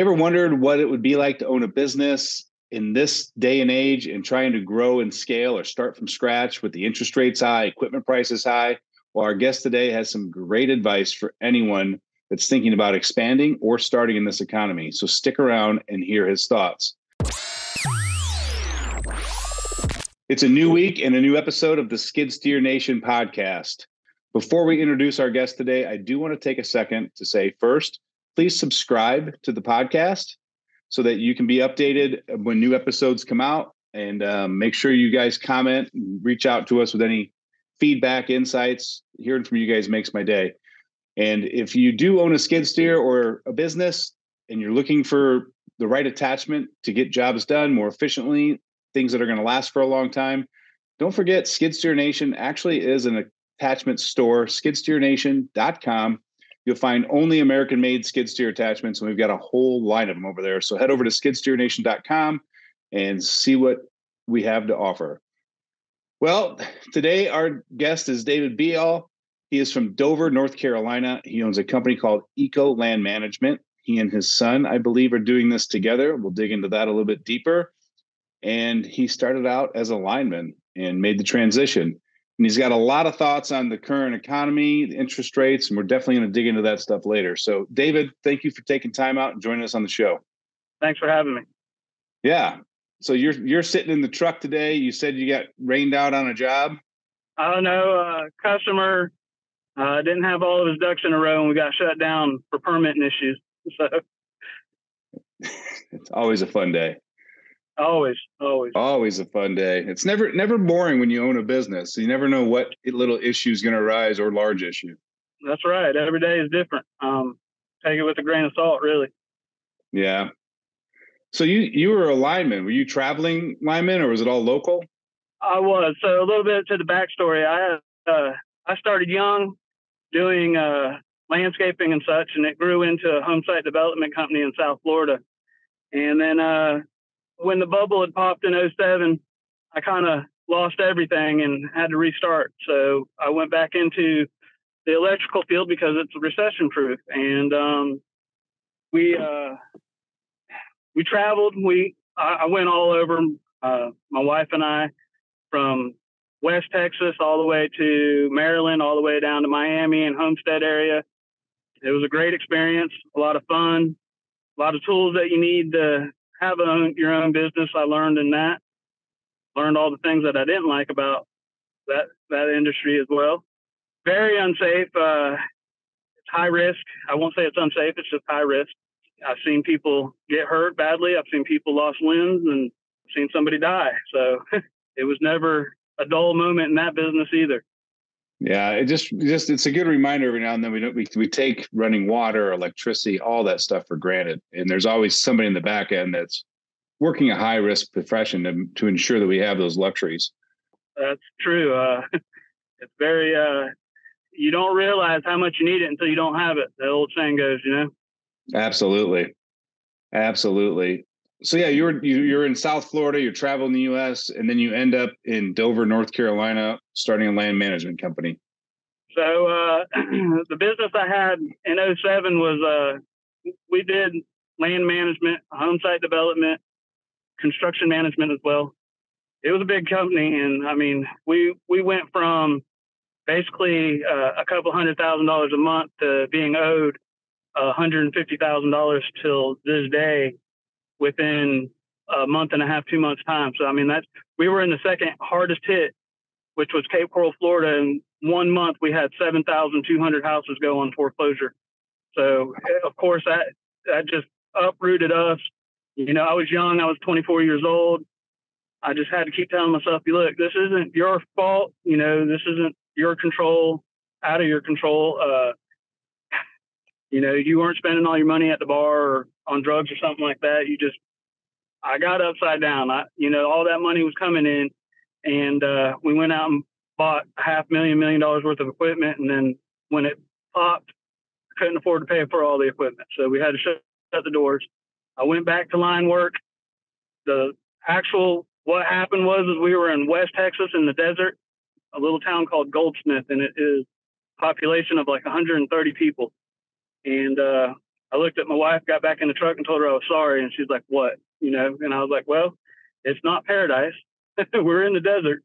You ever wondered what it would be like to own a business in this day and age and trying to grow and scale or start from scratch with the interest rates high, equipment prices high? Well, our guest today has some great advice for anyone that's thinking about expanding or starting in this economy. So stick around and hear his thoughts. It's a new week and a new episode of the Skid Steer Nation podcast. Before we introduce our guest today, I do want to take a second to say first, please subscribe to the podcast so that you can be updated when new episodes come out. And um, make sure you guys comment reach out to us with any feedback, insights. Hearing from you guys makes my day. And if you do own a skid steer or a business and you're looking for the right attachment to get jobs done more efficiently, things that are going to last for a long time, don't forget Skid Steer Nation actually is an attachment store, skidsteernation.com. You'll find only American made skid steer attachments, and we've got a whole line of them over there. So head over to skidsteernation.com and see what we have to offer. Well, today our guest is David Beall. He is from Dover, North Carolina. He owns a company called Eco Land Management. He and his son, I believe, are doing this together. We'll dig into that a little bit deeper. And he started out as a lineman and made the transition. And he's got a lot of thoughts on the current economy, the interest rates, and we're definitely going to dig into that stuff later. So, David, thank you for taking time out and joining us on the show. Thanks for having me. Yeah. So you're you're sitting in the truck today. You said you got rained out on a job. I don't know. Uh, customer uh, didn't have all of his ducks in a row, and we got shut down for permitting issues. So it's always a fun day. Always, always, always a fun day. It's never never boring when you own a business. You never know what little issue is going to arise or large issue. That's right. Every day is different. Um, take it with a grain of salt, really. Yeah. So you you were a lineman. Were you traveling lineman, or was it all local? I was. So a little bit to the backstory. I uh, I started young, doing uh, landscaping and such, and it grew into a home site development company in South Florida. And then uh, when the bubble had popped in 07, I kind of lost everything and had to restart. So I went back into the electrical field because it's recession proof. And um, we uh, we traveled. We I, I went all over. Uh, my wife and I from West Texas all the way to Maryland, all the way down to Miami and Homestead area. It was a great experience, a lot of fun, a lot of tools that you need to have own, your own business. I learned in that. Learned all the things that I didn't like about that that industry as well. Very unsafe. Uh, it's high risk. I won't say it's unsafe. It's just high risk. I've seen people get hurt badly. I've seen people lost limbs and seen somebody die. So it was never a dull moment in that business either. Yeah, it just just it's a good reminder every now and then we don't we, we take running water, electricity, all that stuff for granted. And there's always somebody in the back end that's working a high risk profession to to ensure that we have those luxuries. That's true. Uh, it's very uh, you don't realize how much you need it until you don't have it. The old saying goes, you know. Absolutely, absolutely so yeah, you're you're in South Florida. You're traveling the U.S. and then you end up in Dover, North Carolina, starting a land management company. So uh, the business I had in 07 was uh, we did land management, home site development, construction management as well. It was a big company, and I mean, we we went from basically uh, a couple hundred thousand dollars a month to being owed $150,000 till this day within a month and a half, two months time. So I mean that's we were in the second hardest hit, which was Cape Coral, Florida. And one month we had seven thousand two hundred houses go on foreclosure. So of course that that just uprooted us. You know, I was young, I was 24 years old. I just had to keep telling myself, you look, this isn't your fault. You know, this isn't your control, out of your control. Uh, you know, you weren't spending all your money at the bar or on drugs or something like that. You just, I got upside down. I, you know, all that money was coming in, and uh, we went out and bought a half million, million dollars worth of equipment, and then when it popped, couldn't afford to pay for all the equipment, so we had to shut, shut the doors. I went back to line work. The actual what happened was is we were in West Texas in the desert, a little town called Goldsmith, and it is population of like 130 people. And uh, I looked at my wife, got back in the truck, and told her I was sorry. And she's like, "What?" You know. And I was like, "Well, it's not paradise. We're in the desert.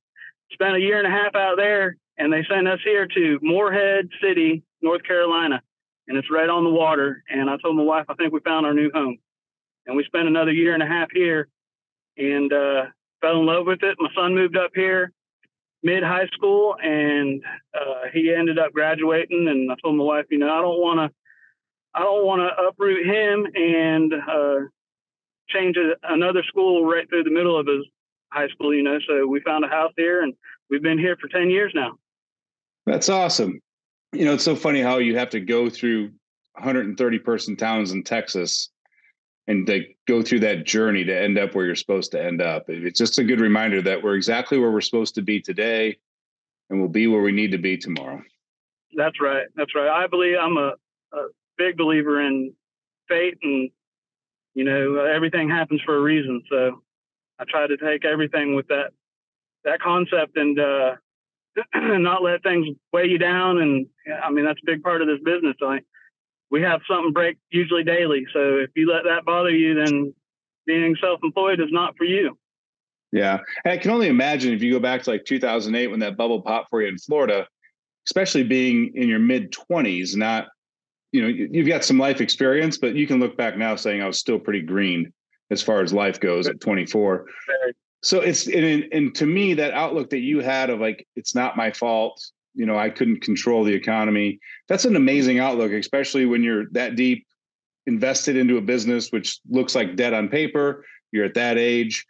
Spent a year and a half out there, and they sent us here to Morehead City, North Carolina, and it's right on the water. And I told my wife, I think we found our new home. And we spent another year and a half here, and uh, fell in love with it. My son moved up here mid high school, and uh, he ended up graduating. And I told my wife, you know, I don't want to I don't want to uproot him and uh, change another school right through the middle of his high school, you know. So we found a house here and we've been here for 10 years now. That's awesome. You know, it's so funny how you have to go through 130 person towns in Texas and to go through that journey to end up where you're supposed to end up. It's just a good reminder that we're exactly where we're supposed to be today and we'll be where we need to be tomorrow. That's right. That's right. I believe I'm a, a big believer in fate and you know everything happens for a reason. So i try to take everything with that that concept and uh not let things weigh you down. And i mean that's a big part of this business. I we have something break usually daily. So if you let that bother you then being self-employed is not for you. Yeah. And i can only imagine if you go back to like 2008 when that bubble popped for you in florida especially being in your mid 20s not you know you've got some life experience but you can look back now saying i was still pretty green as far as life goes at 24 so it's and, and to me that outlook that you had of like it's not my fault. You know i couldn't control the economy. That's an amazing outlook especially when you're that deep invested into a business which looks like debt on paper you're at that age.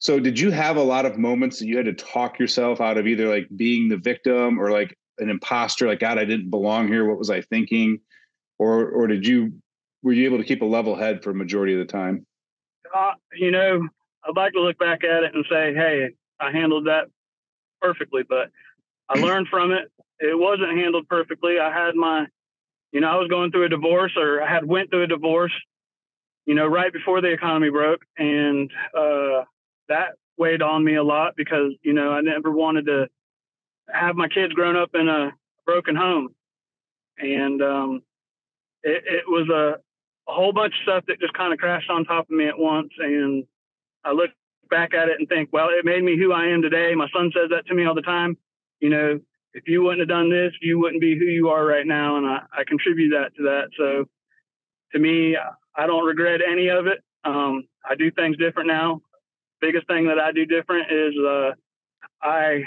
So did you have a lot of moments that you had to talk yourself out of either like being the victim or like an imposter like god i didn't belong here. What was i thinking or or did you were you able to keep a level head for a majority of the time? Uh, you know, I'd like to look back at it and say, hey, I handled that perfectly, but I learned from it. It wasn't handled perfectly. I had my, you know, I was going through a divorce or I had went through a divorce, you know, right before the economy broke. And uh, that weighed on me a lot because, you know, I never wanted to have my kids grown up in a broken home. And um, it, it was a, a whole bunch of stuff that just kind of crashed on top of me at once. And I look back at it and think, well, it made me who I am today. My son says that to me all the time. You know, if you wouldn't have done this, you wouldn't be who you are right now. And I, I contribute that to that. So to me, I don't regret any of it. Um, I do things different now. Biggest thing that I do different is uh, I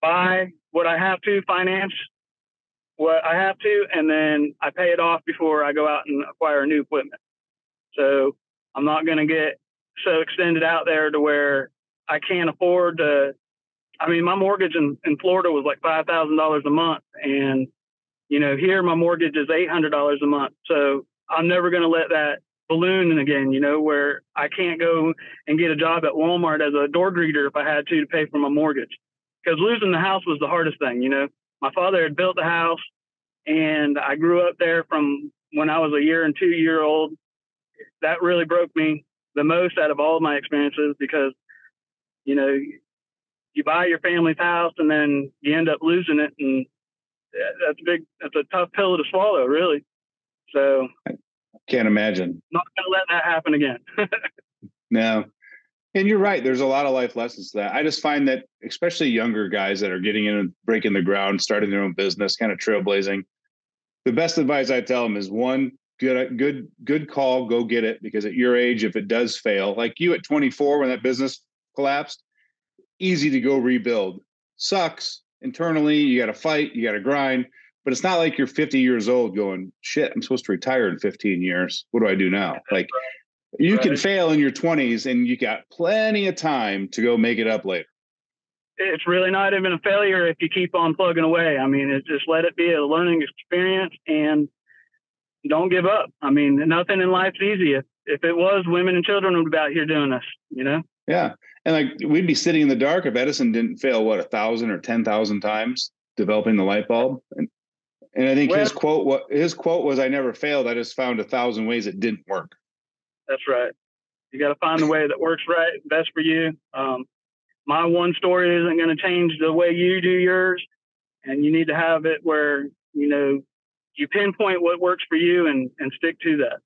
buy what I have to finance what I have to, and then I pay it off before I go out and acquire new equipment. So I'm not going to get so extended out there to where I can't afford to. I mean, my mortgage in, in Florida was like five thousand dollars a month, and you know here my mortgage is eight hundred dollars a month. So I'm never going to let that balloon again. You know, where I can't go and get a job at Walmart as a door greeter if I had to to pay for my mortgage, because losing the house was the hardest thing. You know, my father had built the house and I grew up there from when I was a year and two year old. That really broke me the most out of all of my experiences because, you know, you buy your family's house and then you end up losing it. And that's a big, that's a tough pill to swallow, really. So I can't imagine. Not going to let that happen again. no. And you're right. There's a lot of life lessons to that. I just find that, especially younger guys that are getting in and breaking the ground, starting their own business, kind of trailblazing. The best advice I tell them is one, good, good, good call. Go get it because at your age, if it does fail, like you at 24 when that business collapsed, easy to go rebuild. Sucks internally. You got to fight. You got to grind. But it's not like you're 50 years old going, shit, I'm supposed to retire in 15 years. What do I do now? Like you right. can fail in your 20s and you got plenty of time to go make it up later. It's really not even a failure if you keep on plugging away. I mean, it's just let it be a learning experience and don't give up. I mean, nothing in life's easy. If, if it was, women and children would be out here doing this, you know? Yeah. And like we'd be sitting in the dark if Edison didn't fail, what, a thousand or 10,000 times developing the light bulb. And, and I think well, his quote, what his quote was, I never failed. I just found a thousand ways it didn't work. That's right. You got to find the way that works right, best for you. Um, my one story isn't going to change the way you do yours, and you need to have it where you know you pinpoint what works for you and and stick to that.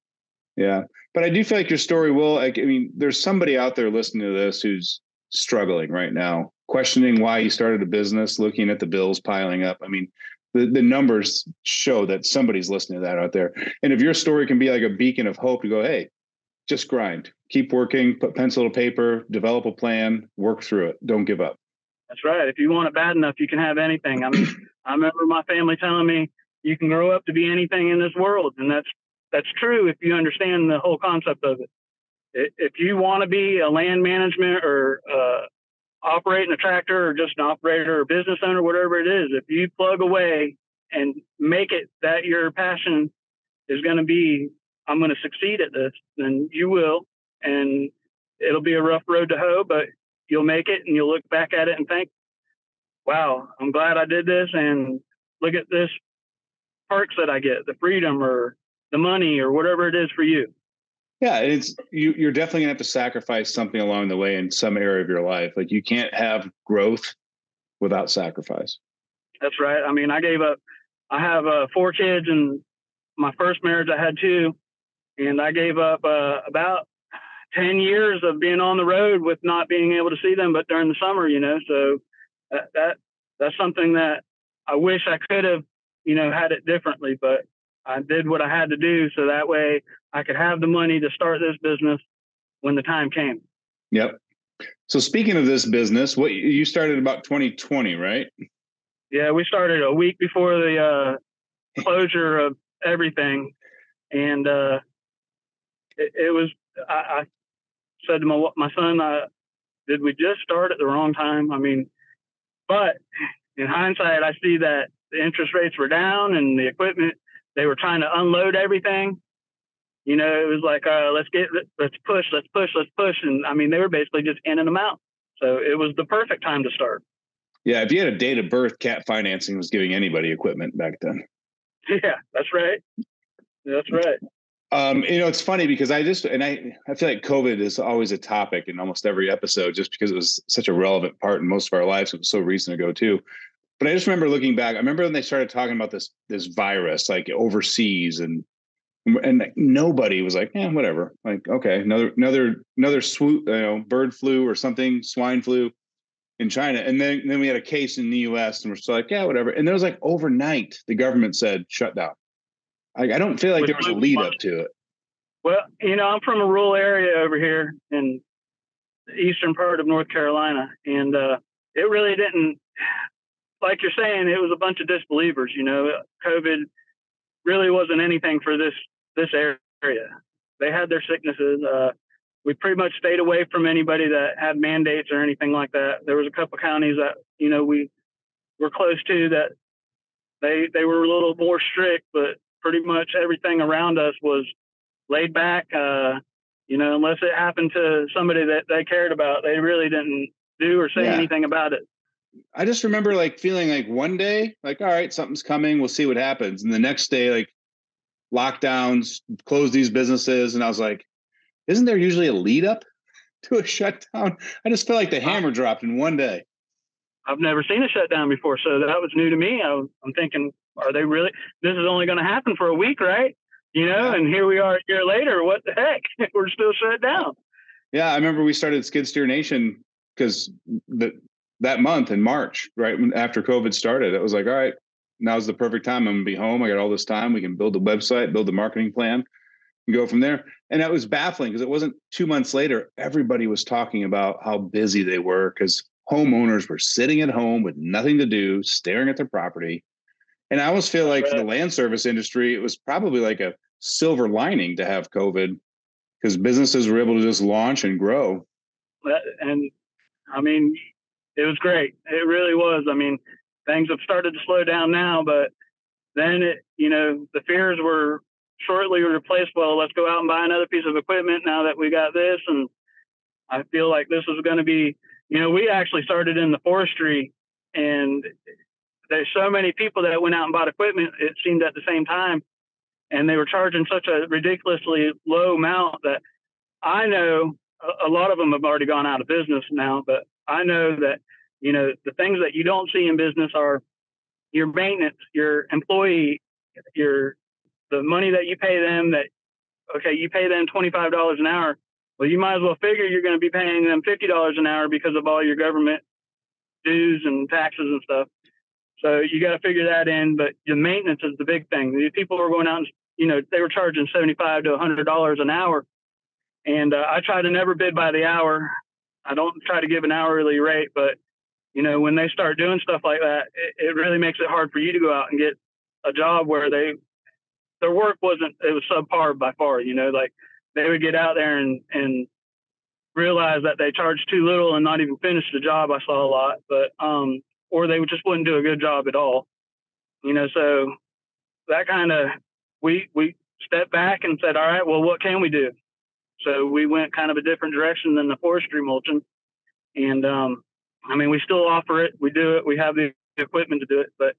Yeah, but I do feel like your story will. Like, I mean, there's somebody out there listening to this who's struggling right now, questioning why you started a business, looking at the bills piling up. I mean, the, the numbers show that somebody's listening to that out there. And if your story can be like a beacon of hope to go, hey, just grind, keep working, put pencil to paper, develop a plan, work through it. Don't give up. That's right. If you want it bad enough, you can have anything. I mean, I remember my family telling me you can grow up to be anything in this world, and that's that's true if you understand the whole concept of it. If you want to be a land management or uh, operating a tractor or just an operator or business owner, whatever it is, if you plug away and make it that your passion is going to be, I'm going to succeed at this, then you will. And it'll be a rough road to hoe, but you'll make it and you'll look back at it and think, wow, I'm glad I did this. And look at this perks that I get, the freedom or the money or whatever it is for you. Yeah, it's you. You're definitely gonna have to sacrifice something along the way in some area of your life. Like you can't have growth without sacrifice. That's right. I mean, I gave up. I have uh, four kids, and my first marriage I had two, and I gave up uh, about ten years of being on the road with not being able to see them, but during the summer, you know. So that, that that's something that I wish I could have, you know, had it differently. But I did what I had to do so that way I could have the money to start this business when the time came. Yep. So speaking of this business, what you started about 2020, right? Yeah, we started a week before the uh, closure of everything, and uh, it, it, was. I, I, said to my my son, uh, "Did we just start at the wrong time?" I mean, but in hindsight, I see that the interest rates were down and the equipment they were trying to unload everything. You know, it was like, uh, let's get, let's push, let's push, let's push. And I mean, they were basically just in and them out. So it was the perfect time to start. Yeah. If you had a date of birth, cat financing was giving anybody equipment back then. Yeah, that's right. That's right. Um, you know, it's funny because I just and I I feel like COVID is always a topic in almost every episode, just because it was such a relevant part in most of our lives. It was so recent ago too. But I just remember looking back. I remember when they started talking about this this virus, like overseas, and and nobody was like, "Yeah, whatever." Like, okay, another another another swoop, you know, bird flu or something, swine flu in China, and then then we had a case in the U.S. and we're still like, "Yeah, whatever." And there was like overnight, the government said, "Shut down." I, I don't feel like there was a lead up to it. Well, you know, I'm from a rural area over here in the eastern part of North Carolina, and uh, it really didn't like you're saying, it was a bunch of disbelievers. You know, COVID really wasn't anything for this this area. They had their sicknesses. Uh, we pretty much stayed away from anybody that had mandates or anything like that. There was a couple counties that you know we were close to that they they were a little more strict, but pretty much everything around us was laid back. Uh, you know, unless it happened to somebody that they cared about, they really didn't do or say yeah. anything about it. I just remember like feeling like one day, like, all right, something's coming. We'll see what happens. And the next day, like lockdowns, close these businesses. And I was like, isn't there usually a lead up to a shutdown? I just felt like the hammer dropped in one day. I've never seen a shutdown before. So that was new to me. I am thinking, are they really, this is only going to happen for a week, right? You know, yeah. and here we are a year later. What the heck? We're still shut down. Yeah. I remember we started Skid Steer Nation because the that month in March, right after COVID started, it was like, all right, now's the perfect time. I'm gonna be home. I got all this time. We can build a website, build a marketing plan, and go from there. And that was baffling because it wasn't two months later. Everybody was talking about how busy they were because homeowners were sitting at home with nothing to do, staring at their property. And I almost feel like for the land service industry, it was probably like a silver lining to have COVID because businesses were able to just launch and grow. And I mean, it was great. It really was. I mean, things have started to slow down now, but then it, you know, the fears were shortly replaced. Well, let's go out and buy another piece of equipment now that we got this. And I feel like this is going to be, you know, we actually started in the forestry and there's so many people that went out and bought equipment, it seemed at the same time. And they were charging such a ridiculously low amount that I know a, lot of them have already gone out of business now, but I know that, you know, the things that you don't see in business are your maintenance, your employee your the money that you pay them that okay, you pay them twenty five dollars an hour. Well, you might as well figure you're going to be paying them fifty dollars an hour because of all your government dues and taxes and stuff. So you got to figure that in. But the maintenance is the big thing. These people were going out and you know they were charging seventy five to hundred dollars an hour, and uh, I try to never bid by the hour. I don't try to give an hourly rate, but you know when they start doing stuff like that, it, it really makes it hard for you to go out and get a job where they their work wasn't it was subpar by far. You know, like they would get out there and and realize that they charged too little and not even finish the job. I saw a lot, but um, or they just wouldn't do a good job at all. You know, so that kind of we we stepped back and said, all right, well, what can we do? So we went kind of a different direction than the forestry mulching, and um, I mean, we still offer it. We do it. We have the equipment to do it, but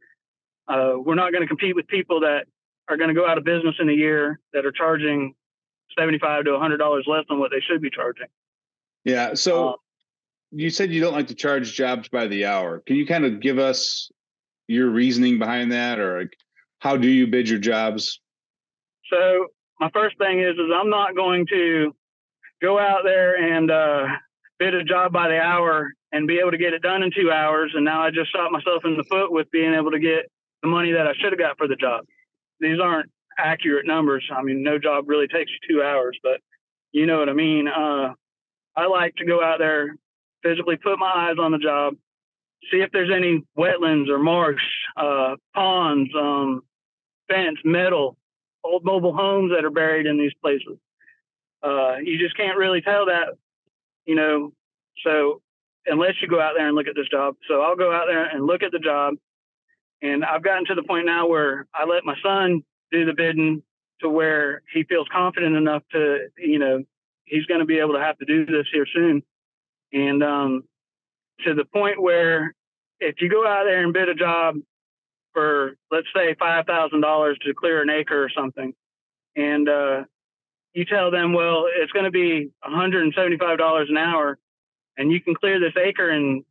uh, we're not going to compete with people that are going to go out of business in a year that are charging seventy-five to hundred dollars less than what they should be charging. Yeah. So um, you said you don't like to charge jobs by the hour. Can you kind of give us your reasoning behind that, or how do you bid your jobs? So my first thing is, is I'm not going to go out there and uh, bid a job by the hour and be able to get it done in two hours. And now I just shot myself in the foot with being able to get the money that I should have got for the job. These aren't accurate numbers. I mean, no job really takes you two hours, but you know what I mean. Uh, I like to go out there, physically put my eyes on the job, see if there's any wetlands or marsh, uh, ponds, um, fence, metal, old mobile homes that are buried in these places. Uh, you just can't really tell that, you know. So unless you go out there and look at this job, so I'll go out there and look at the job, and I've gotten to the point now where I let my son do the bidding to where he feels confident enough to, you know, he's going to be able to have to do this here soon, and um, to the point where if you go out there and bid a job for let's say five thousand dollars to clear an acre or something, and uh, you tell them, well, it's going to be one hundred and seventy-five dollars an hour, and you can clear this acre in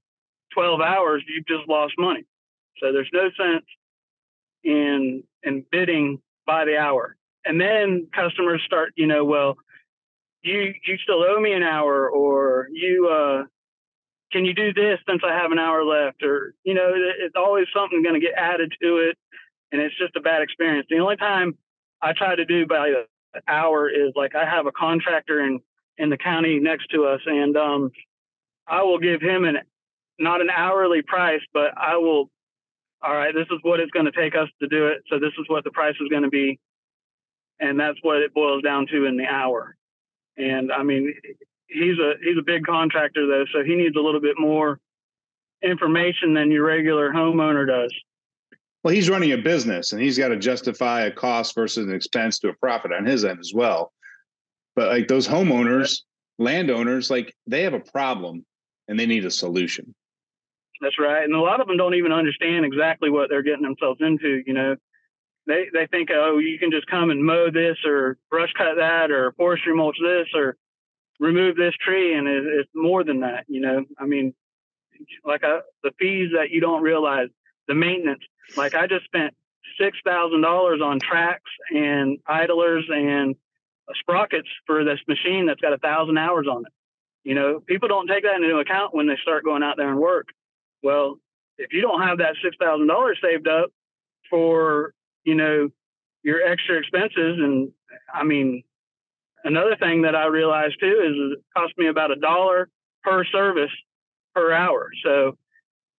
twelve hours, you've just lost money. So there's no sense in in bidding by the hour. And then customers start, you know, well, you you still owe me an hour, or you uh, can you do this since I have an hour left? Or, you know, it's always something going to get added to it. And it's just a bad experience. The only time I try to do by an hour is like I have a contractor in, in the county next to us, and um, I will give him an not an hourly price, but I will. All right, this is what it's going to take us to do it. So this is what the price is going to be, and that's what it boils down to in the hour. And I mean, he's a he's a big contractor though, so he needs a little bit more information than your regular homeowner does. Well, he's running a business and he's got to justify a cost versus an expense to a profit on his end as well. But like those homeowners, landowners, like they have a problem and they need a solution. That's right. And a lot of them don't even understand exactly what they're getting themselves into, you know. They they think, oh, you can just come and mow this or brush cut that or forestry mulch this or remove this tree. And it, it's more than that you know? I mean like uh, the fees that you don't realize the maintenance. Like i just spent six thousand dollars on tracks and idlers and sprockets for this machine that's got a thousand hours on it. You know people don't take that into account when they start going out there and work. Well if you don't have that six thousand dollars saved up for you know your extra expenses and i mean Another thing that I realized too is it cost me about a dollar per service per hour. So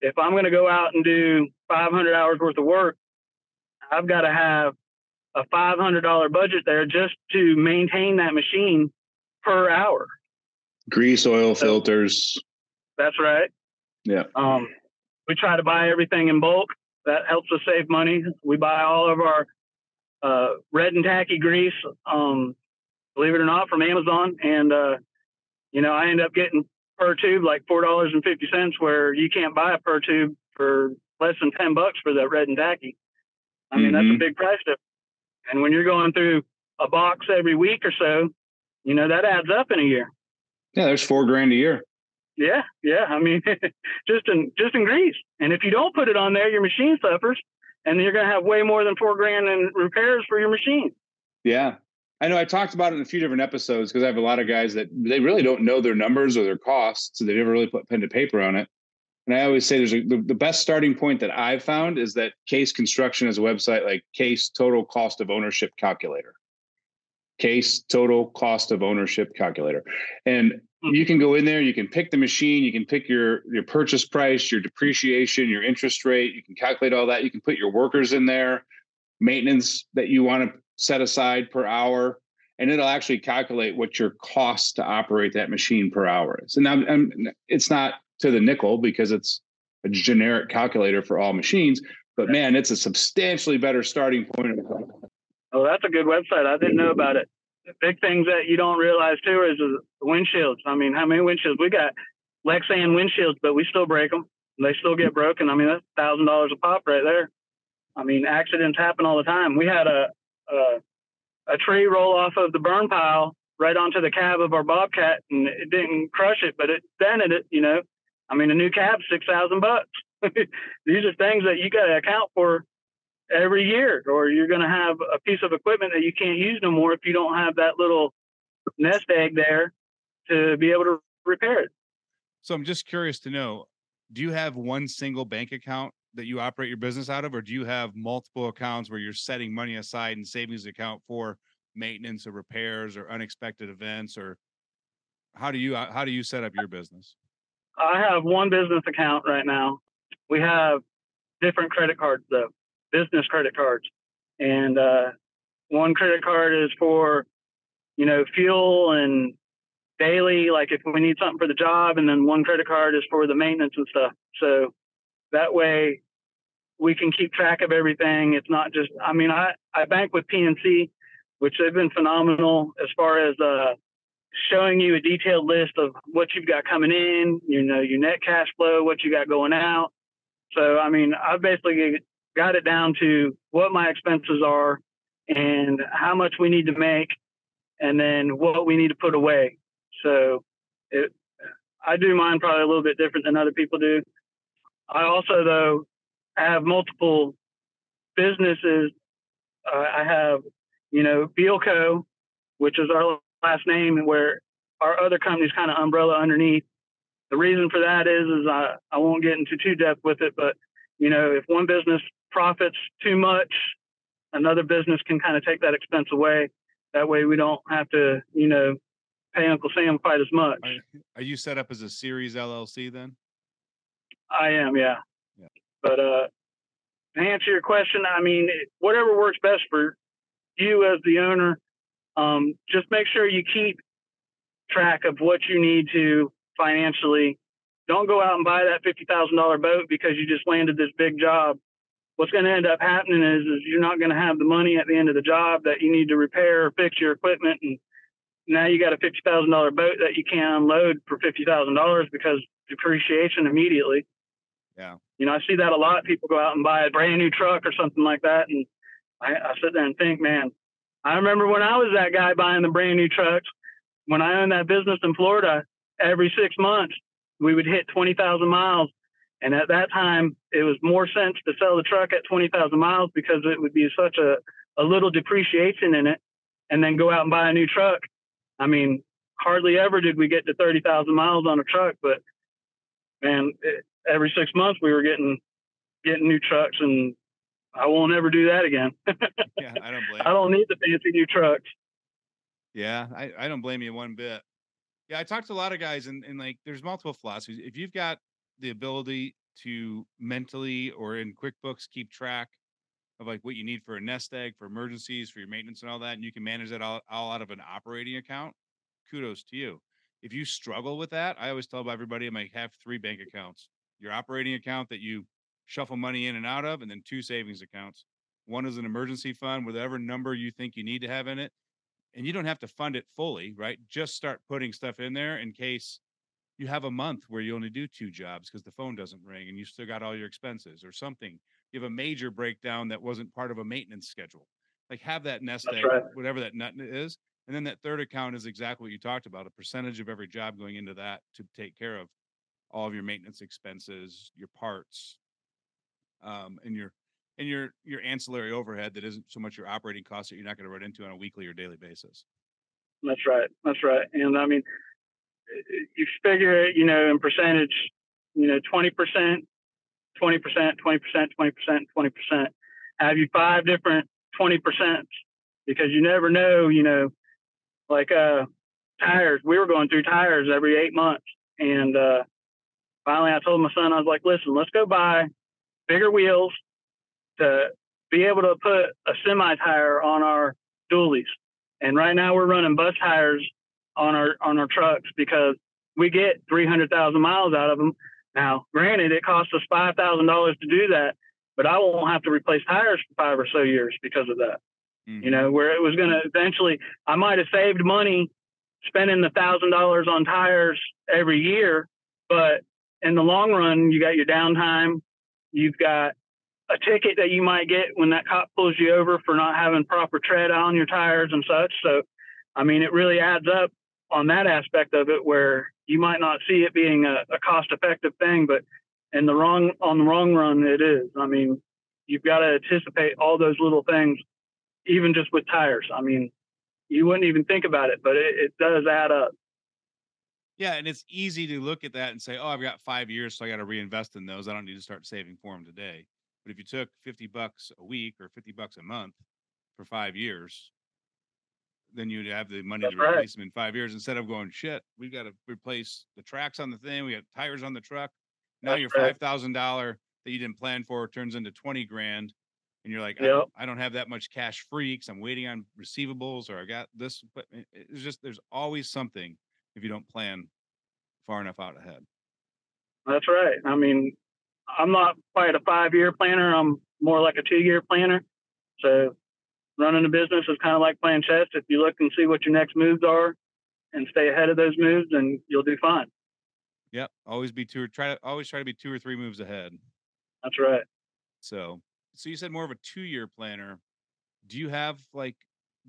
if I'm going to go out and do 500 hours worth of work, I've got to have a $500 budget there just to maintain that machine per hour. Grease, oil, so, filters. That's right. Yeah. Um, we try to buy everything in bulk. That helps us save money. We buy all of our uh, red and tacky grease um, believe it or not, from Amazon. And, uh, you know, I end up getting per tube like $4.50 where you can't buy a per tube for less than 10 bucks for that red and tacky. I mean, mm-hmm. that's a mm-hmm. big price difference. And when you're going through a box every week or so, you know, that adds up in a year. Yeah, there's four grand a year. Yeah, yeah. I mean, just in just in grease. And if you don't put it on there, your machine suffers. and you're going to have way more than four grand in repairs for your machine. Yeah. I know I talked about it in a few different episodes because I have a lot of guys that they really don't know their numbers or their costs. So they never really put pen to paper on it. And I always say there's a, the, the best starting point that I've found is that Case Construction has a website like Case Total Cost of Ownership Calculator. Case Total Cost of Ownership Calculator. And. Hmm. you can go in there, you can pick the machine, you can pick your your purchase price, your depreciation, your interest rate, you can calculate all that. You can put your workers in there, maintenance that you want to set aside per hour, and it'll actually calculate what your cost to operate that machine per hour is. And I'm, I'm, it's not to the nickel because it's a generic calculator for all machines. But man, it's a substantially better starting point. Oh, that's a good website. I didn't know about it. Big things that you don't realize too is windshields. I mean, how many windshields we got? Lexan windshields, but we still break them. They still get broken. I mean, that's thousand dollars a pop right there. I mean, accidents happen all the time. We had a, a a tree roll off of the burn pile right onto the cab of our Bobcat, and it didn't crush it, but it dented it. You know, I mean, a new cab, six thousand bucks. These are things that you got to account for every year, or you're going to have a piece of equipment that you can't use no more if you don't have that little nest egg there to be able to repair it. So I'm just curious to know, do you have one single bank account that you operate your business out of, or do you have multiple accounts where you're setting money aside in savings account for maintenance or repairs or unexpected events, or how do you uh, how do you set up your business? I have one business account right now. We have different credit cards though, business credit cards, and uh, one credit card is for you know fuel and daily, like if we need something for the job, and then one credit card is for the maintenance and stuff. So that way we can keep track of everything. It's not just, I mean, I, I bank with PNC, which they've been phenomenal as far as uh, showing you a detailed list of what you've got coming in, you know, your net cash flow, what you got going out. So, I mean, I've basically got it down to what my expenses are and how much we need to make and then what we need to put away. So, it, I do mine probably a little bit different than other people do. I also, though, have multiple businesses. Uh, I have, you know, Bealco, which is our last name, where our other company's kind of umbrella underneath. The reason for that is, is I, I won't get into too depth with it, but you know, if one business profits too much, another business can kind of take that expense away. That way, we don't have to, you know, pay Uncle Sam quite as much. Are, you set up as a series LLC then? I am, yeah. yeah. But uh, to answer your question, I mean, whatever works best for you as the owner, um, just make sure you keep track of what you need to financially. Don't go out and buy that fifty thousand dollar boat because you just landed this big job. What's going to end up happening is, is you're not going to have the money at the end of the job that you need to repair or fix your equipment, and now you got a fifty thousand dollar boat that you can't unload for fifty thousand dollars because depreciation immediately. Yeah. You know, I see that a lot. People go out and buy a brand new truck or something like that, and I, I sit there and think, man, I remember when I was that guy buying the brand new trucks. When I owned that business in Florida, every six months we would hit 20,000 miles. And at that time, it was more sense to sell the truck at 20,000 miles because it would be such a, a little depreciation in it and then go out and buy a new truck. I mean, hardly ever did we get to 30,000 miles on a truck, but man, it, every six months we were getting, getting new trucks and I won't ever do that again. yeah, I don't blame. I don't need the fancy new trucks. Yeah, I, I don't blame you one bit. Yeah, I talked to a lot of guys, and, and like, there's multiple philosophies. If you've got the ability to mentally or in QuickBooks keep track of like what you need for a nest egg, for emergencies, for your maintenance, and all that, and you can manage that all, all out of an operating account, kudos to you. If you struggle with that, I always tell everybody I might have three bank accounts. Your operating account that you shuffle money in and out of, and then two savings accounts. One is an emergency fund, whatever number you think you need to have in it. And you don't have to fund it fully, right? Just start putting stuff in there in case you have a month where you only do two jobs because the phone doesn't ring and you still got all your expenses or something. You have a major breakdown that wasn't part of a maintenance schedule. Like have that nest egg, right. whatever that nut is. And then that third account is exactly what you talked about a percentage of every job going into that to take care of all of your maintenance expenses, your parts, um, and your and your your ancillary overhead that isn't so much your operating costs that you're not going to run into on a weekly or daily basis. That's right. That's right. And I mean, you figure it, you know, in percentage, you know, 20%, 20%, 20%, 20%, 20%. Have you five different 20% because you never know, you know, like uh tires, we were going through tires every eight months. And uh finally I told my son, I was like, listen, let's go buy bigger wheels to be able to put a semi tire on our dualies. And right now we're running bus tires on our on our trucks because we get 300,000 miles out of them. Now, granted, it costs us five thousand dollars to do that, but I won't have to replace tires for five or so years because of that. Mm-hmm. You know, where it was going to eventually, I might have saved money spending the thousand dollars on tires every year, but in the long run, you got your downtime, you've got a ticket that you might get when that cop pulls you over for not having proper tread on your tires and such. So, I mean, it really adds up on that aspect of it where you might not see it being a, a cost effective thing, but in the wrong on the wrong run, it is. I mean, you've got to anticipate all those little things, even just with tires. I mean, you wouldn't even think about it, but it, it does add up. Yeah, and it's easy to look at that and say, "Oh, I've got five years, so I got to reinvest in those. I don't need to start saving for them today." But if you took fifty bucks a week or fifty bucks a month for five years, then you'd have the money That's to replace right. them in five years instead of going, "Shit, we got to replace the tracks on the thing. We got tires on the truck. Now That's your five thousand dollar that you didn't plan for turns into twenty grand, and you're like, yep. I, don't, I, don't, have that much cash free because I'm waiting on receivables or I got this. But it's just there's always something if you don't plan far enough out ahead. That's right. I mean, I'm not quite a five year planner. I'm more like a two year planner. So running a business is kind of like playing chess. If you look and see what your next moves are and stay ahead of those moves, then you'll do fine. Yep. Always be two or try to always try to be two or three moves ahead. That's right. So so you said more of a two year planner. Do you have like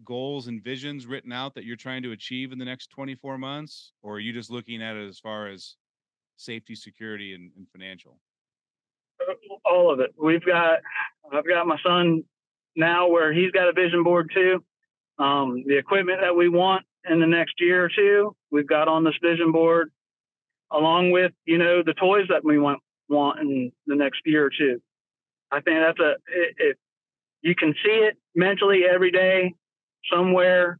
goals and visions written out that you're trying to achieve in the next 24 months? Or are you just looking at it as far as safety, security, and, and financial? Uh, all of it. We've got, I've got my son now where he's got a vision board too. Um, the equipment that we want in the next year or two, we've got on this vision board, along with you know the toys that we want want in the next year or two. I think that's a it you can see it mentally every day somewhere.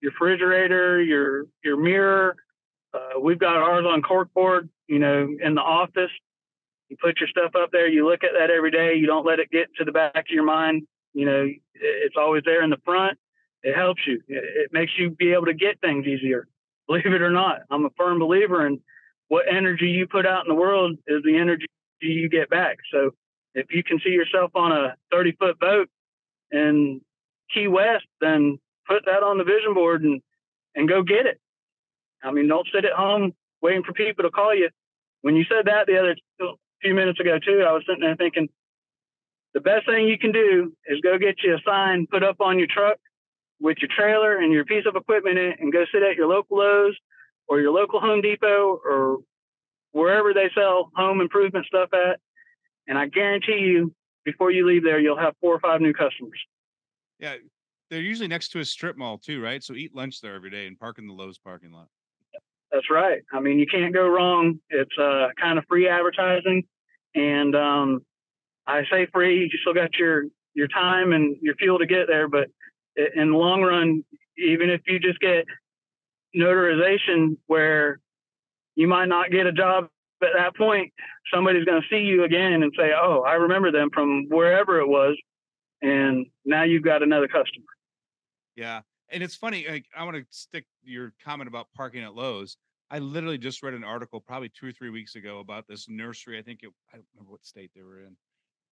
Your refrigerator, your your mirror. Uh, we've got ours on corkboard. You know, in the office. You put your stuff up there. You look at that every day. You don't let it get to the back of your mind. You know, it's always there in the front. It helps you. It makes you be able to get things easier. Believe it or not, I'm a firm believer in what energy you put out in the world is the energy you get back. So if you can see yourself on a 30 foot boat in Key West, then put that on the vision board and, and go get it. I mean, don't sit at home waiting for people to call you. When you said that the other few minutes ago too, I was sitting there thinking, the best thing you can do is go get you a sign put up on your truck with your trailer and your piece of equipment in it and go sit at your local Lowe's or your local Home Depot or wherever they sell home improvement stuff at. And I guarantee you, before you leave there, you'll have four or five new customers. Yeah. They're usually next to a strip mall too, right? So eat lunch there every day and park in the Lowe's parking lot. That's right. I mean, you can't go wrong. It's uh, kind of free advertising. And um, I say free, you still got your your time and your fuel to get there, but in the long run, even if you just get notarization where you might not get a job at that point, somebody's going to see you again and say, "Oh, I remember them from wherever it was," and now you've got another customer. Yeah, and it's funny. Like, I want to stick your comment about parking at Lowe's. I literally just read an article probably two or three weeks ago about this nursery. I think it, I don't remember what state they were in,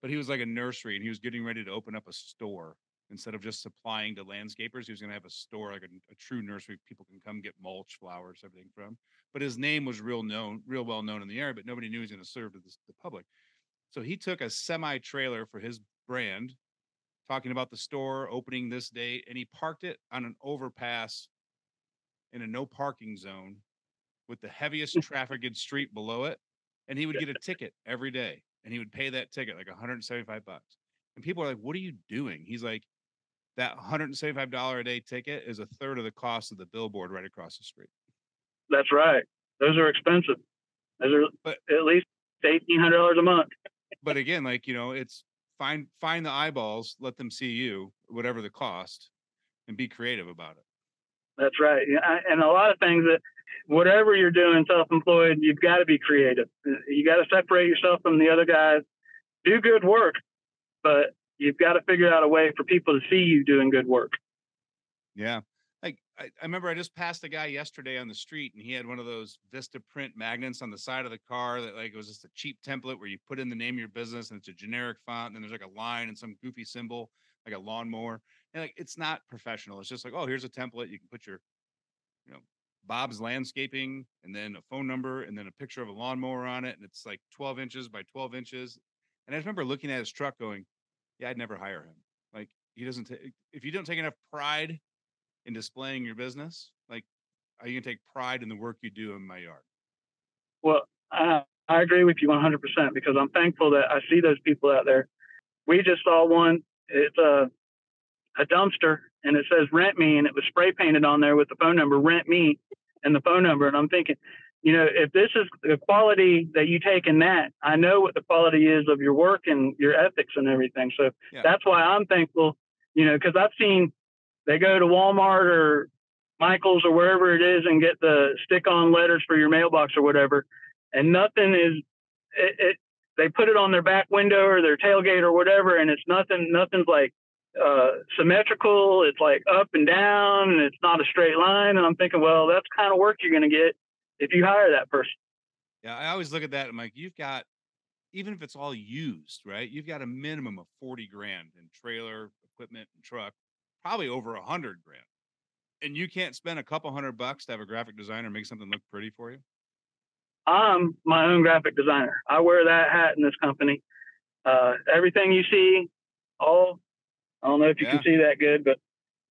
but he was like a nursery and he was getting ready to open up a store instead of just supplying to landscapers. He was going to have a store, like a, a, true nursery. People can come get mulch, flowers, everything from. But his name was real known, real well known in the area, but nobody knew he was going to serve to the, the public. So he took a semi trailer for his brand, talking about the store opening this date, and he parked it on an overpass in a no parking zone with the heaviest trafficked street below it. And he would get a ticket every day and he would pay that ticket like 175 bucks. And people are like, what are you doing? He's like, that $175 a day ticket is a third of the cost of the billboard right across the street. That's right. Those are expensive. Those are but, at least eighteen hundred dollars a month. but again, like you know, it's find find the eyeballs, let them see you, whatever the cost, and be creative about it. That's right. And a lot of things that whatever you're doing self-employed, you've got to be creative. You got to separate yourself from the other guys. Do good work, but you've got to figure out a way for people to see you doing good work. Yeah. I, I remember I just passed a guy yesterday on the street and he had one of those Vistaprint magnets on the side of the car that like it was just a cheap template where you put in the name of your business and it's a generic font and then there's like a line and some goofy symbol like a lawnmower. And like it's not professional. It's just like, oh, here's a template. You can put your, you know, Bob's landscaping and then a phone number and then a picture of a lawnmower on it. And it's like 12 inches by 12 inches. And I remember looking at his truck going, yeah, I'd never hire him. Like he doesn't take, if you don't take enough pride in displaying your business, like are you gonna take pride in the work you do in my yard? Well, I, I agree with you 100% because I'm thankful that I see those people out there. We just saw one. It's a a dumpster and it says rent me and it was spray painted on there with the phone number rent me and the phone number and I'm thinking, you know, if this is the quality that you take in that, I know what the quality is of your work and your ethics and everything. So yeah. that's why I'm thankful, you know, because I've seen they go to Walmart or Michael's or wherever it is and get the stick on letters for your mailbox or whatever. And nothing is, it, it, they put it on their back window or their tailgate or whatever. And it's nothing, nothing's like uh, symmetrical. It's like up and down and it's not a straight line. And I'm thinking, well, that's kind of work you're going to get if you hire that person. Yeah. I always look at that. I'm like, you've got, even if it's all used, right? You've got a minimum of 40 grand in trailer, equipment, and truck probably over a hundred grand. And you can't spend a couple hundred bucks to have a graphic designer make something look pretty for you. I'm my own graphic designer. I wear that hat in this company. Uh, everything you see, all I don't know if you yeah. can see that good, but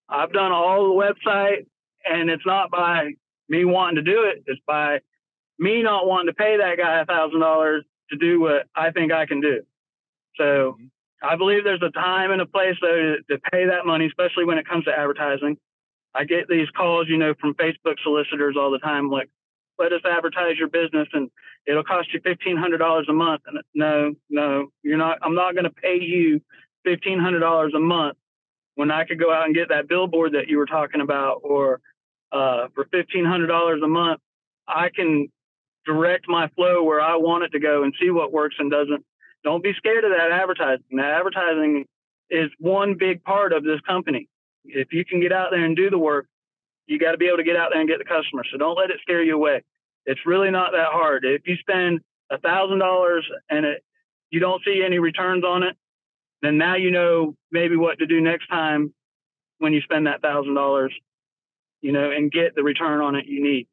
I've done all the website, and it's not by me wanting to do it. It's by me not wanting to pay that guy a thousand dollars to do what I think I can do. So mm-hmm. I believe there's a time and a place though to, to pay that money, especially when it comes to advertising. I get these calls, you know, from Facebook solicitors all the time, like, let us advertise your business and it'll cost you fifteen hundred dollars a month. And no, no, you're not. I'm not going to pay you fifteen hundred dollars a month when I could go out and get that billboard that you were talking about, or uh, for fifteen hundred dollars a month, I can direct my flow where I want it to go and see what works and doesn't don't be scared of that advertising. That advertising is one big part of this company. If you can get out there and do the work, you got to be able to get out there and get the customer. So don't let it scare you away. It's really not that hard. If you spend a thousand dollars and it, you don't see any returns on it, then now you know maybe what to do next time when you spend that thousand dollars, you know, and get the return on it you need.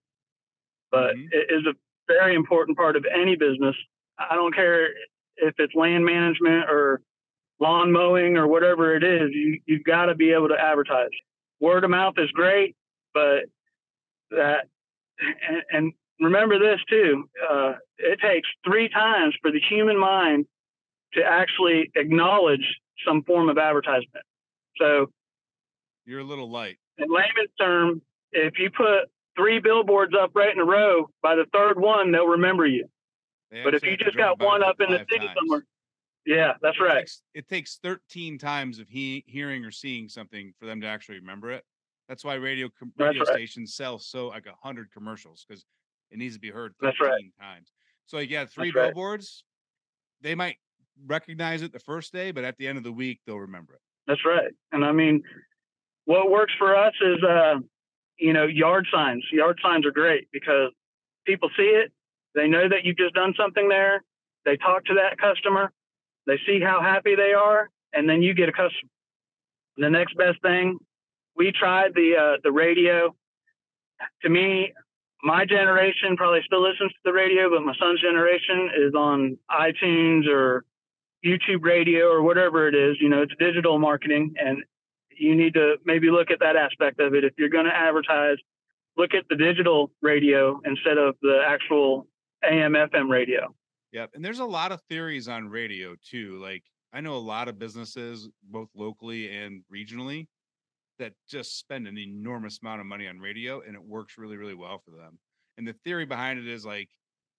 But mm-hmm. it is a very important part of any business. I don't care if it's land management or lawn mowing or whatever it is, you, you've got to be able to advertise. Word of mouth is great, but that, and, and remember this too, uh, it takes three times for the human mind to actually acknowledge some form of advertisement. So you're a little light. In layman's term, if you put three billboards up right in a row, by the third one, they'll remember you. But if you just got one up in the city times. somewhere, yeah, that's it right. Takes, it takes 13 times of he, hearing or seeing something for them to actually remember it. That's why radio radio right. stations sell so like a hundred commercials because it needs to be heard 13 right. times. So you got three that's billboards. Right. They might recognize it the first day, but at the end of the week they'll remember it. That's right. And I mean, what works for us is, uh, you know, yard signs. Yard signs are great because people see it, they know that you've just done something there. They talk to that customer. They see how happy they are, and then you get a customer. The next best thing, we tried the uh, the radio. To me, my generation probably still listens to the radio, but my son's generation is on iTunes or YouTube radio or whatever it is. You know, it's digital marketing, and you need to maybe look at that aspect of it. If you're going to advertise, look at the digital radio instead of the actual AM FM radio. Yep. And there's a lot of theories on radio too. Like I know a lot of businesses, both locally and regionally, that just spend an enormous amount of money on radio and it works really, really well for them. And the theory behind it is like,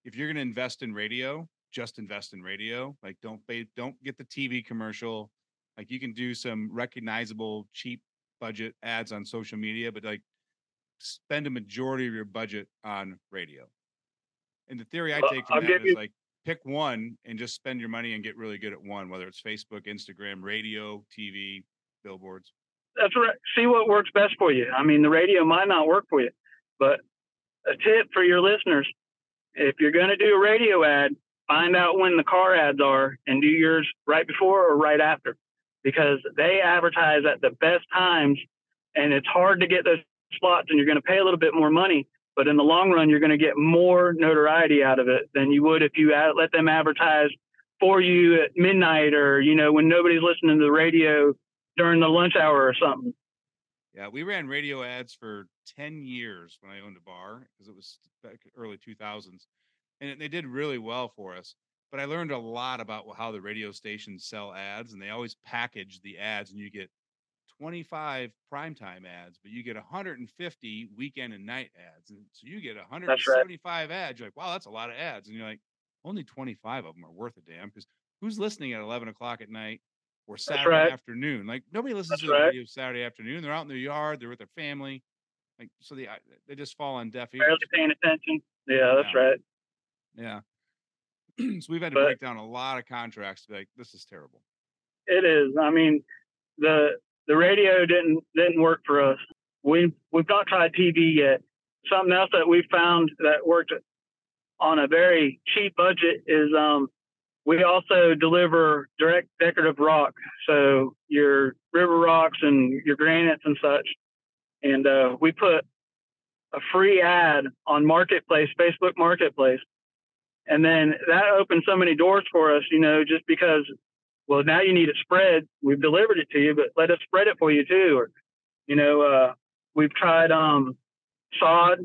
if you're going to invest in radio, just invest in radio. Like, don't pay, don't get the TV commercial. Like, you can do some recognizable, cheap budget ads on social media, but like, spend a majority of your budget on radio. And the theory I take from I'll that is like, pick one and just spend your money and get really good at one, whether it's Facebook, Instagram, radio, TV, billboards. that's right. See what works best for you. I mean, the radio might not work for you, but a tip for your listeners: if you're going to do a radio ad, find out when the car ads are and do yours right before or right after, because they advertise at the best times, and it's hard to get those slots, and you're going to pay a little bit more money. But in the long run, you're going to get more notoriety out of it than you would if you ad- let them advertise for you at midnight or you know when nobody's listening to the radio during the lunch hour or something. Yeah, we ran radio ads for 10 years when I owned a bar because it was back early 2000s. And they did really well for us. But I learned a lot about how the radio stations sell ads, and they always package the ads, and you get 25 primetime ads, but you get 150 weekend and night ads. And so you get 175 ads. You're like, wow, that's a lot of ads. And you're like, only 25 of them are worth a damn because who's listening at 11 o'clock at night or Saturday right. afternoon? Like nobody listens That's to the right. radio Saturday afternoon. They're out in their yard, they're with their family. Like, so they, they just fall on deaf ears. Barely paying attention. Yeah, that's Yeah. right. Yeah. so we've had to But- break down a lot of contracts to be like, this is terrible. It is. I mean, the the radio didn't didn't work for us. We we've not tried TV yet. Something else that we found that worked on a very cheap budget is um we also deliver direct decorative rock. So your river rocks and your granites and such. And uh, we put a free ad on Marketplace, Facebook Marketplace. And then that opened so many doors for us, you know, just because well, now you need it spread. We've delivered it to you, but let us spread it for you too. Or, you know, uh, we've tried um, sod.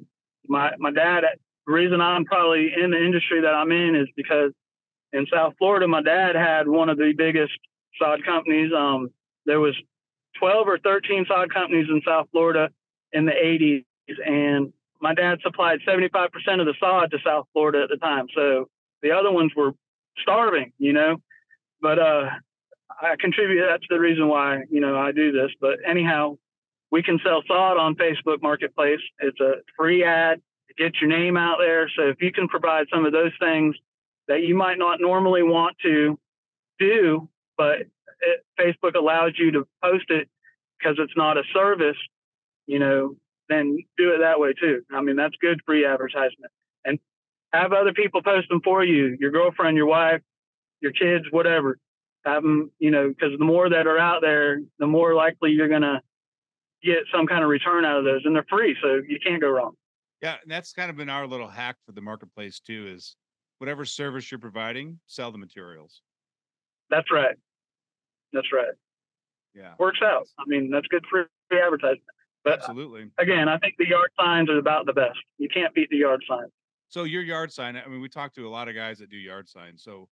My my dad. The reason I'm probably in the industry that I'm in is because in South Florida, my dad had one of the biggest sod companies. Um, there was 12 or 13 sod companies in South Florida in the 80s, and my dad supplied 75% of the sod to South Florida at the time. So the other ones were starving, you know but uh, I contribute. That's the reason why you know I do this. But anyhow, we can sell sod on Facebook Marketplace. It's a free ad to get your name out there. So if you can provide some of those things that you might not normally want to do, but it, Facebook allows you to post it because it's not a service, you know, then do it that way too. I mean, that's good free advertisement. And have other people post them for you, your girlfriend, your wife, your kids, whatever. Have them, you know, because the more that are out there, the more likely you're going to get some kind of return out of those. And they're free, so you can't go wrong. Yeah, and that's kind of been our little hack for the marketplace too. Is whatever service you're providing, sell the materials. That's right. That's right. Yeah, Works out. I mean, that's good for free advertisement. But absolutely. again, I think the yard signs are about the best. You can't beat the yard signs. So your yard sign. I mean, we talked to a lot of guys that do yard signs. So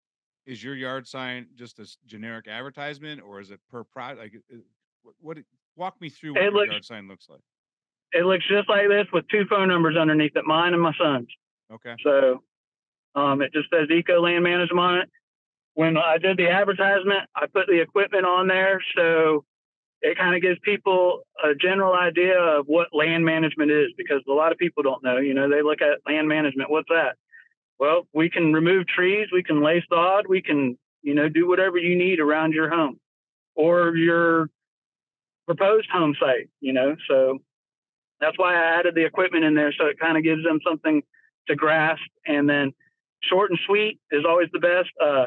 is your yard sign just a generic advertisement, or is it per product? Like, uh, what, what? Walk me through what It your looks- yard sign looks like. It looks just like this with two phone numbers underneath it, mine and my son's. Okay. So um, it just says Eco Land Management on it. When I did the advertisement, I put the equipment on there. So it kind of gives people a general idea of what land management is because a lot of people don't know. You know, they look at land management. What's that? Well, we can remove trees, we can lay sod, we can, you know, do whatever you need around your home or your proposed home site, you know. So that's why I added the equipment in there so it kind of gives them something to grasp. And then short and sweet is always the best. Uh,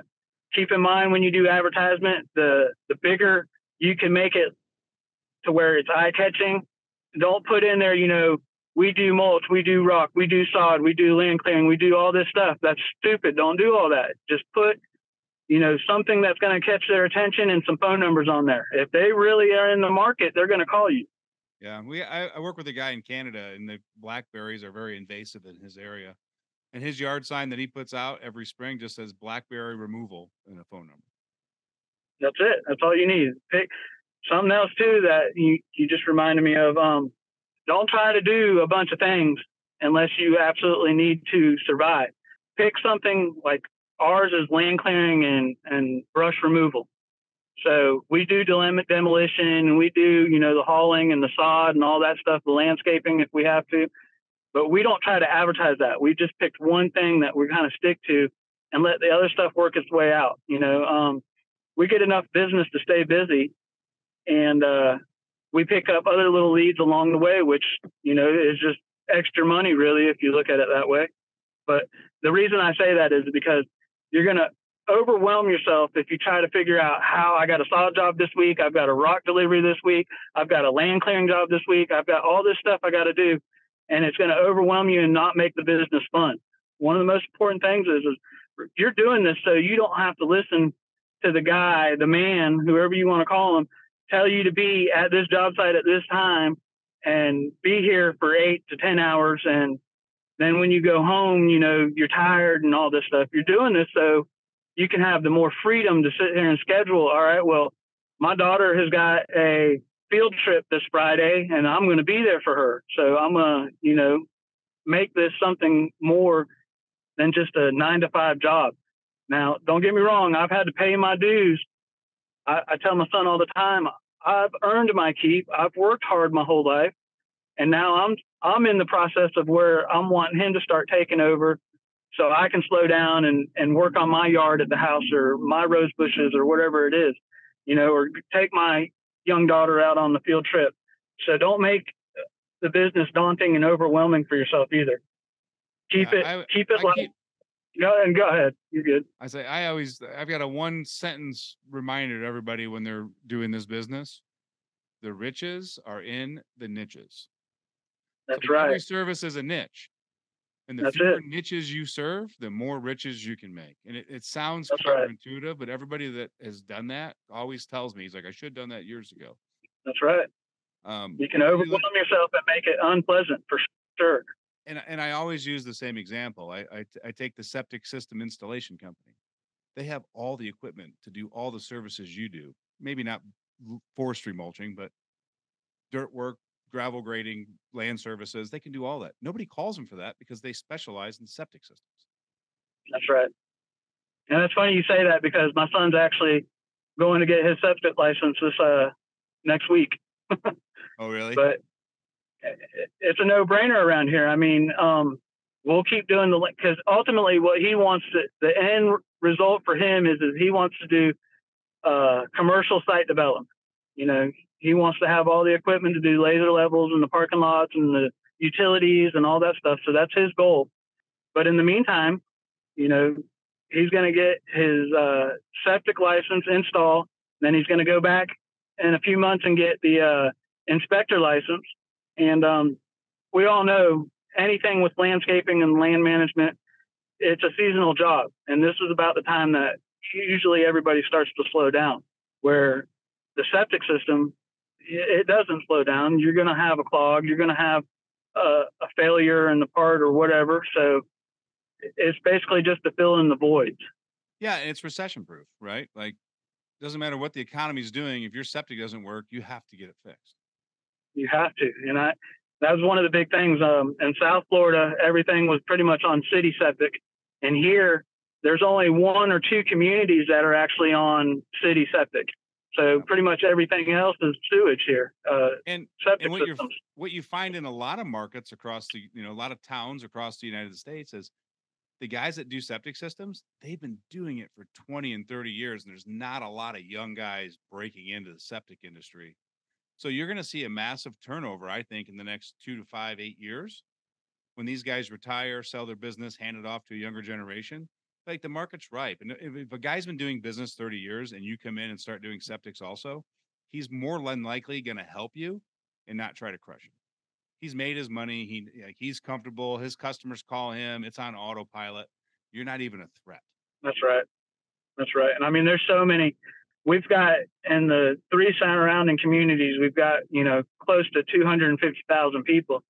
keep in mind when you do advertisement, the the bigger you can make it to where it's eye catching. Don't put in there, you know, we do mulch, we do rock, we do sod, we do land clearing, we do all this stuff. That's stupid. Don't do all that. Just put, you know, something that's going to catch their attention and some phone numbers on there. If they really are in the market, they're going to call you. Yeah, we I, I work with a guy in Canada, and the blackberries are very invasive in his area. And his yard sign that he puts out every spring just says blackberry removal and a phone number. That's it. That's all you need. Pick something else too that you, you just reminded me of. Um, don't try to do a bunch of things unless you absolutely need to survive. Pick something like ours is land clearing and, and brush removal. So we do demolition, and we do, you know, the hauling and the sod and all that stuff, the landscaping if we have to. But we don't try to advertise that. We just picked one thing that we kind of stick to and let the other stuff work its way out. You know, um, we get enough business to stay busy and uh, we pick up other little leads along the way, which, you know, is just extra money really if you look at it that way. But the reason I say that is because you're going to overwhelm yourself if you try to figure out how I got a solid job this week, I've got a rock delivery this week, I've got a land clearing job this week, I've got all this stuff I got to do, and it's going to overwhelm you and not make the business fun. One of the most important things is, is you're doing this so you don't have to listen to the guy, the man, whoever you want to call him, tell you to be at this job site at this time and be here for eight to 10 hours. And then when you go home, you know, you're tired and all this stuff. You're doing this so you can have the more freedom to sit here and schedule. All right, well, my daughter has got a field trip this Friday and I'm going to be there for her. So I'm going to, you know, make this something more than just a nine to five job. Now, don't get me wrong, I've had to pay my dues. I, I tell my son all the time, I've earned my keep. I've worked hard my whole life. And now I'm I'm in the process of where I'm wanting him to start taking over so I can slow down and, and work on my yard at the house or my rose bushes or whatever it is, you know, or take my young daughter out on the field trip. So don't make the business daunting and overwhelming for yourself either. Keep it, I, keep it I like, keep, go ahead, go ahead. You're good. I say, I always, I've got a one sentence reminder to everybody when they're doing this business. The riches are in the niches. That's so right. Every service is a niche. And the That's fewer it. niches you serve, the more riches you can make. And it, it sounds That's counterintuitive, right. but everybody that has done that always tells me, he's like, I should have done that years ago. That's right. Um, you can overwhelm you look, yourself and make it unpleasant for sure. And, and I always use the same example. I, I, I take the septic system installation company. They have all the equipment to do all the services you do. Maybe not forestry mulching, but dirt work, gravel grading, land services. They can do all that. Nobody calls them for that because they specialize in septic systems. That's right. And it's funny you say that because my son's actually going to get his septic license this uh, next week. oh, really? But it's a no brainer around here. I mean, um, we'll keep doing the because ultimately what he wants to the end result for him is is he wants to do uh, commercial site development. You know, he wants to have all the equipment to do laser levels and the parking lots and the utilities and all that stuff. So that's his goal. But in the meantime, you know, he's going to get his uh, septic license install. Then he's going to go back in a few months and get the uh, inspector license. And um, we all know anything with landscaping and land management, it's a seasonal job. And this is about the time that usually everybody starts to slow down, where the septic system it doesn't slow down. You're going to have a clog. You're going to have a, a, failure in the part or whatever. So it's basically just to fill in the voids. Yeah, and it's recession proof, right? Like, doesn't matter what the economy is doing. If your septic doesn't work, you have to get it fixed. You have to, and I that was one of the big things. Um, in South Florida, everything was pretty much on city septic, and here there's only one or two communities that are actually on city septic. So pretty much everything else is sewage here. Uh, and, and what, what you find in a lot of markets across the, you know, a lot of towns across the United States is the guys that do septic systems, they've been doing it for 20 and 30 years. And there's not a lot of young guys breaking into the septic industry. So you're going to see a massive turnover, I think, in the next two to five, eight years. When these guys retire, sell their business, hand it off to a younger generation, like the market's ripe. And if, if, a guy's been doing business 30 years and you come in and start doing septics also, he's more than likely going to help you and not try to crush you. He's made his money. He like he's comfortable. His customers call him. It's on autopilot. You're not even a threat. That's right. That's right. And I mean, there's so many. We've got in the three surrounding communities, we've got you know close to 250,000 people,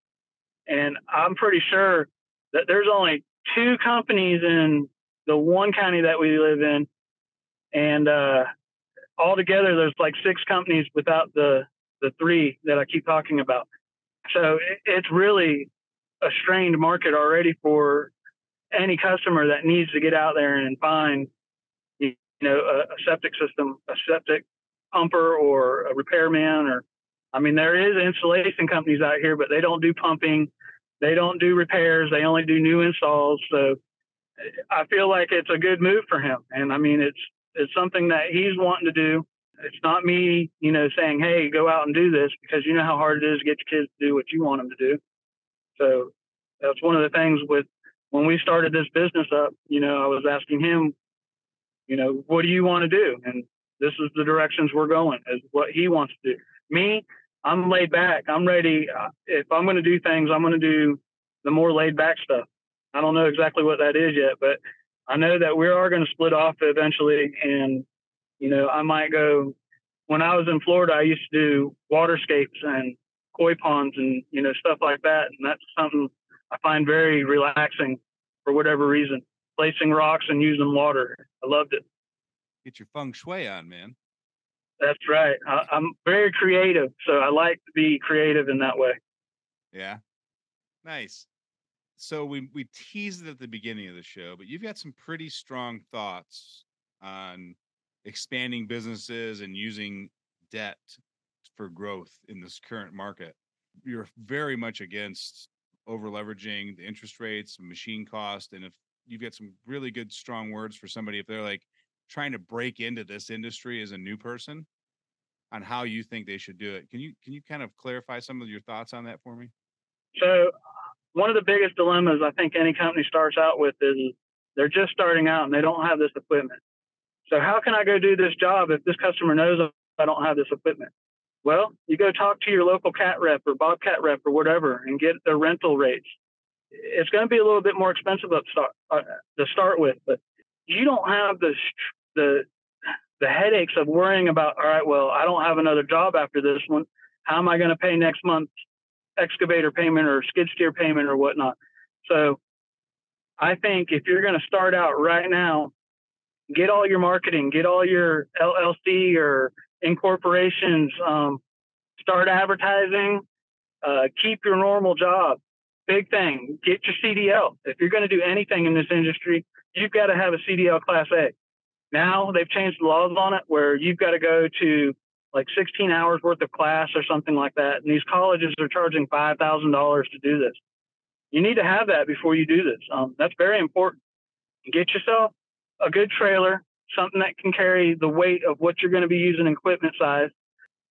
and I'm pretty sure that there's only two companies in the one county that we live in, and uh, altogether, there's like six companies without the the three that I keep talking about. So it, it's really a strained market already for any customer that needs to get out there and find, you know, a, a septic system, a septic pumper or a repairman or, I mean, there is installation companies out here, but they don't do pumping. They don't do repairs. They only do new installs. So I feel like it's a good move for him. And I mean, it's, it's something that he's wanting to do. It's not me, you know, saying, "Hey, go out and do this," because you know how hard it is to get your kids to do what you want them to do. So that's one of the things with when we started this business up. You know, I was asking him, you know, what do you want to do? And this is the directions we're going, is what he wants to do. Me, I'm laid back. I'm ready. Uh, if I'm going to do things, I'm going to do the more laid back stuff. I don't know exactly what that is yet, but I know that we are going to split off eventually, and you know, I might go. When I was in Florida, I used to do waterscapes and koi ponds and you know stuff like that, and that's something I find very relaxing for whatever reason. Placing rocks and using water, I loved it. Get your feng shui on, man. That's right. I, I'm very creative, so I like to be creative in that way. Yeah, nice so we we teased it at the beginning of the show, but you've got some pretty strong thoughts on expanding businesses and using debt for growth in this current market. You're very much against over leveraging the interest rates, machine cost, and if you've got some really good strong words for somebody if they're like trying to break into this industry as a new person on how you think they should do it. Can you can you kind of clarify some of your thoughts on that for me? So one of the biggest dilemmas I think any company starts out with is they're just starting out and they don't have this equipment. So how can I go do this job if this customer knows I don't have this equipment? Well, you go talk to your local cat rep or bobcat rep or whatever and get the rental rates. It's going to be a little bit more expensive up start, uh, to start with, but you don't have the the the headaches of worrying about. All right, well, I don't have another job after this one. How am I going to pay next month's excavator payment or skid steer payment or whatnot. So I think if you're going to start out right now, get all your marketing, get all your LLC or incorporations, um, start advertising, uh, keep your normal job. Big thing, get your CDL. If you're going to do anything in this industry, you've got to have a CDL Class A. Now they've changed the laws on it where you've got to go to like 16 hours worth of class or something like that. And these colleges are charging $5,000 to do this. You need to have that before you do this. Um, that's very important. Get yourself a good trailer, something that can carry the weight of what you're going to be using equipment size.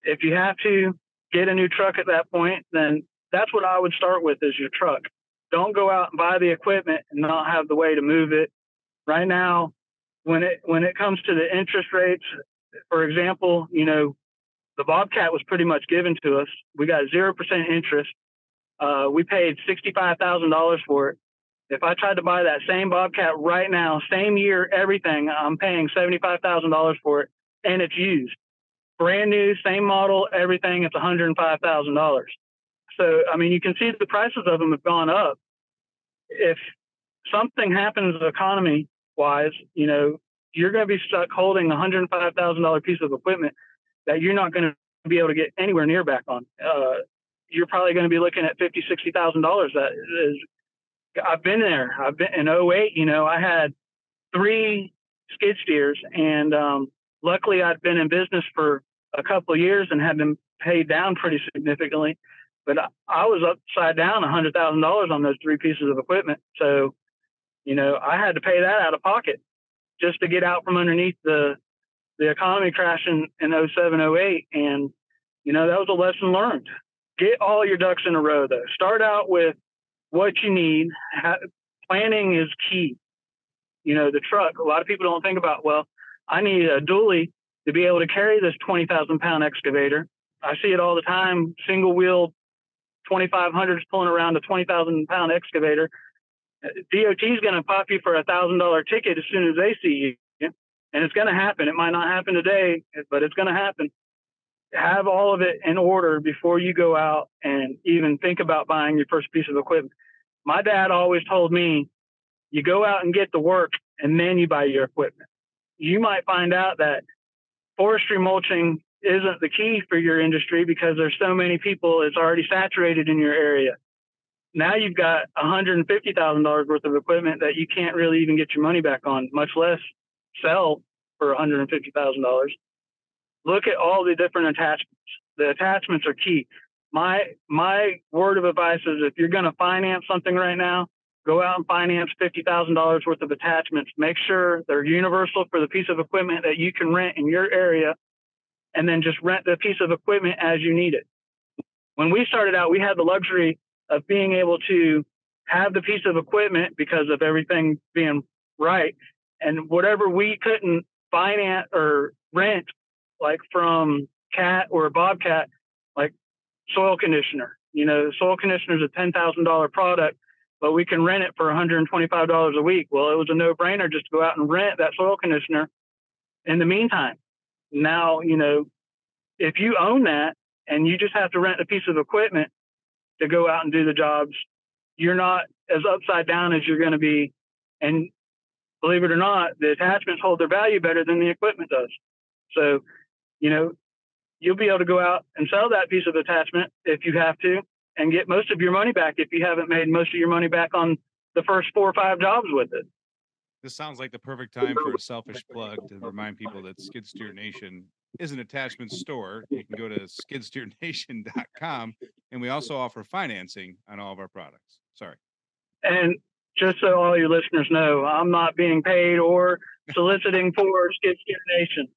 If you have to get a new truck at that point, then that's what I would start with is your truck. Don't go out and buy the equipment and not have the way to move it. Right now, when it when it comes to the interest rates, for example, you know, the Bobcat was pretty much given to us. We got 0% interest. Uh, we paid $65,000 for it. If I tried to buy that same Bobcat right now, same year, everything, I'm paying $75,000 for it and it's used. Brand new, same model, everything, it's $105,000. So, I mean, you can see the prices of them have gone up. If something happens economy wise, you know, you're going to be stuck holding a $105,000 piece of equipment that you're not going to be able to get anywhere near back on. Uh, you're probably going to be looking at fifty, sixty thousand dollars. That is, I've been there. I've been in 08, You know, I had three skid steers, and um, luckily I'd been in business for a couple of years and had been paid down pretty significantly. But I, I was upside down a hundred thousand dollars on those three pieces of equipment. So, you know, I had to pay that out of pocket just to get out from underneath the the economy crashed in, in 07, 08. And, you know, that was a lesson learned. Get all your ducks in a row, though. Start out with what you need. planning is key. You know, the truck, a lot of people don't think about, well, I need a dually to be able to carry this 20,000 pound excavator. I see it all the time single wheel 2500s pulling around a 20,000 pound excavator. DOT is going to pop you for a thousand dollar ticket as soon as they see you and it's going to happen. It might not happen today, but it's going to happen. Have all of it in order before you go out and even think about buying your first piece of equipment. My dad always told me, you go out and get the work and then you buy your equipment. You might find out that forestry mulching isn't the key for your industry because there's so many people, it's already saturated in your area. Now you've got $150,000 worth of equipment that you can't really even get your money back on, much less sell for $150,000. Look at all the different attachments. The attachments are key. My my word of advice is if you're going to finance something right now, go out and finance $50,000 worth of attachments. Make sure they're universal for the piece of equipment that you can rent in your area and then just rent the piece of equipment as you need it. When we started out, we had the luxury of being able to have the piece of equipment because of everything being right. And whatever we couldn't finance or rent, like from Cat or Bobcat, like soil conditioner. You know, soil conditioner is a $10,000 product, but we can rent it for $125 a week. Well, it was a no brainer just to go out and rent that soil conditioner in the meantime now, you know, if you own that and you just have to rent a piece of equipment to go out and do the jobs, you're not as upside down as you're going to be. And believe it or not, the attachments hold their value better than the equipment does. So, you know, you'll be able to go out and sell that piece of attachment if you have to and get most of your money back if you haven't made most of your money back on the first four or five jobs with it this sounds like the perfect time for a selfish plug to remind people that Skid Steer Nation is an attachment store. You can go to skidsteernation.com and we also offer financing on all of our products. Sorry. And just so all your listeners know, I'm not being paid or soliciting for Skid Steer Nation.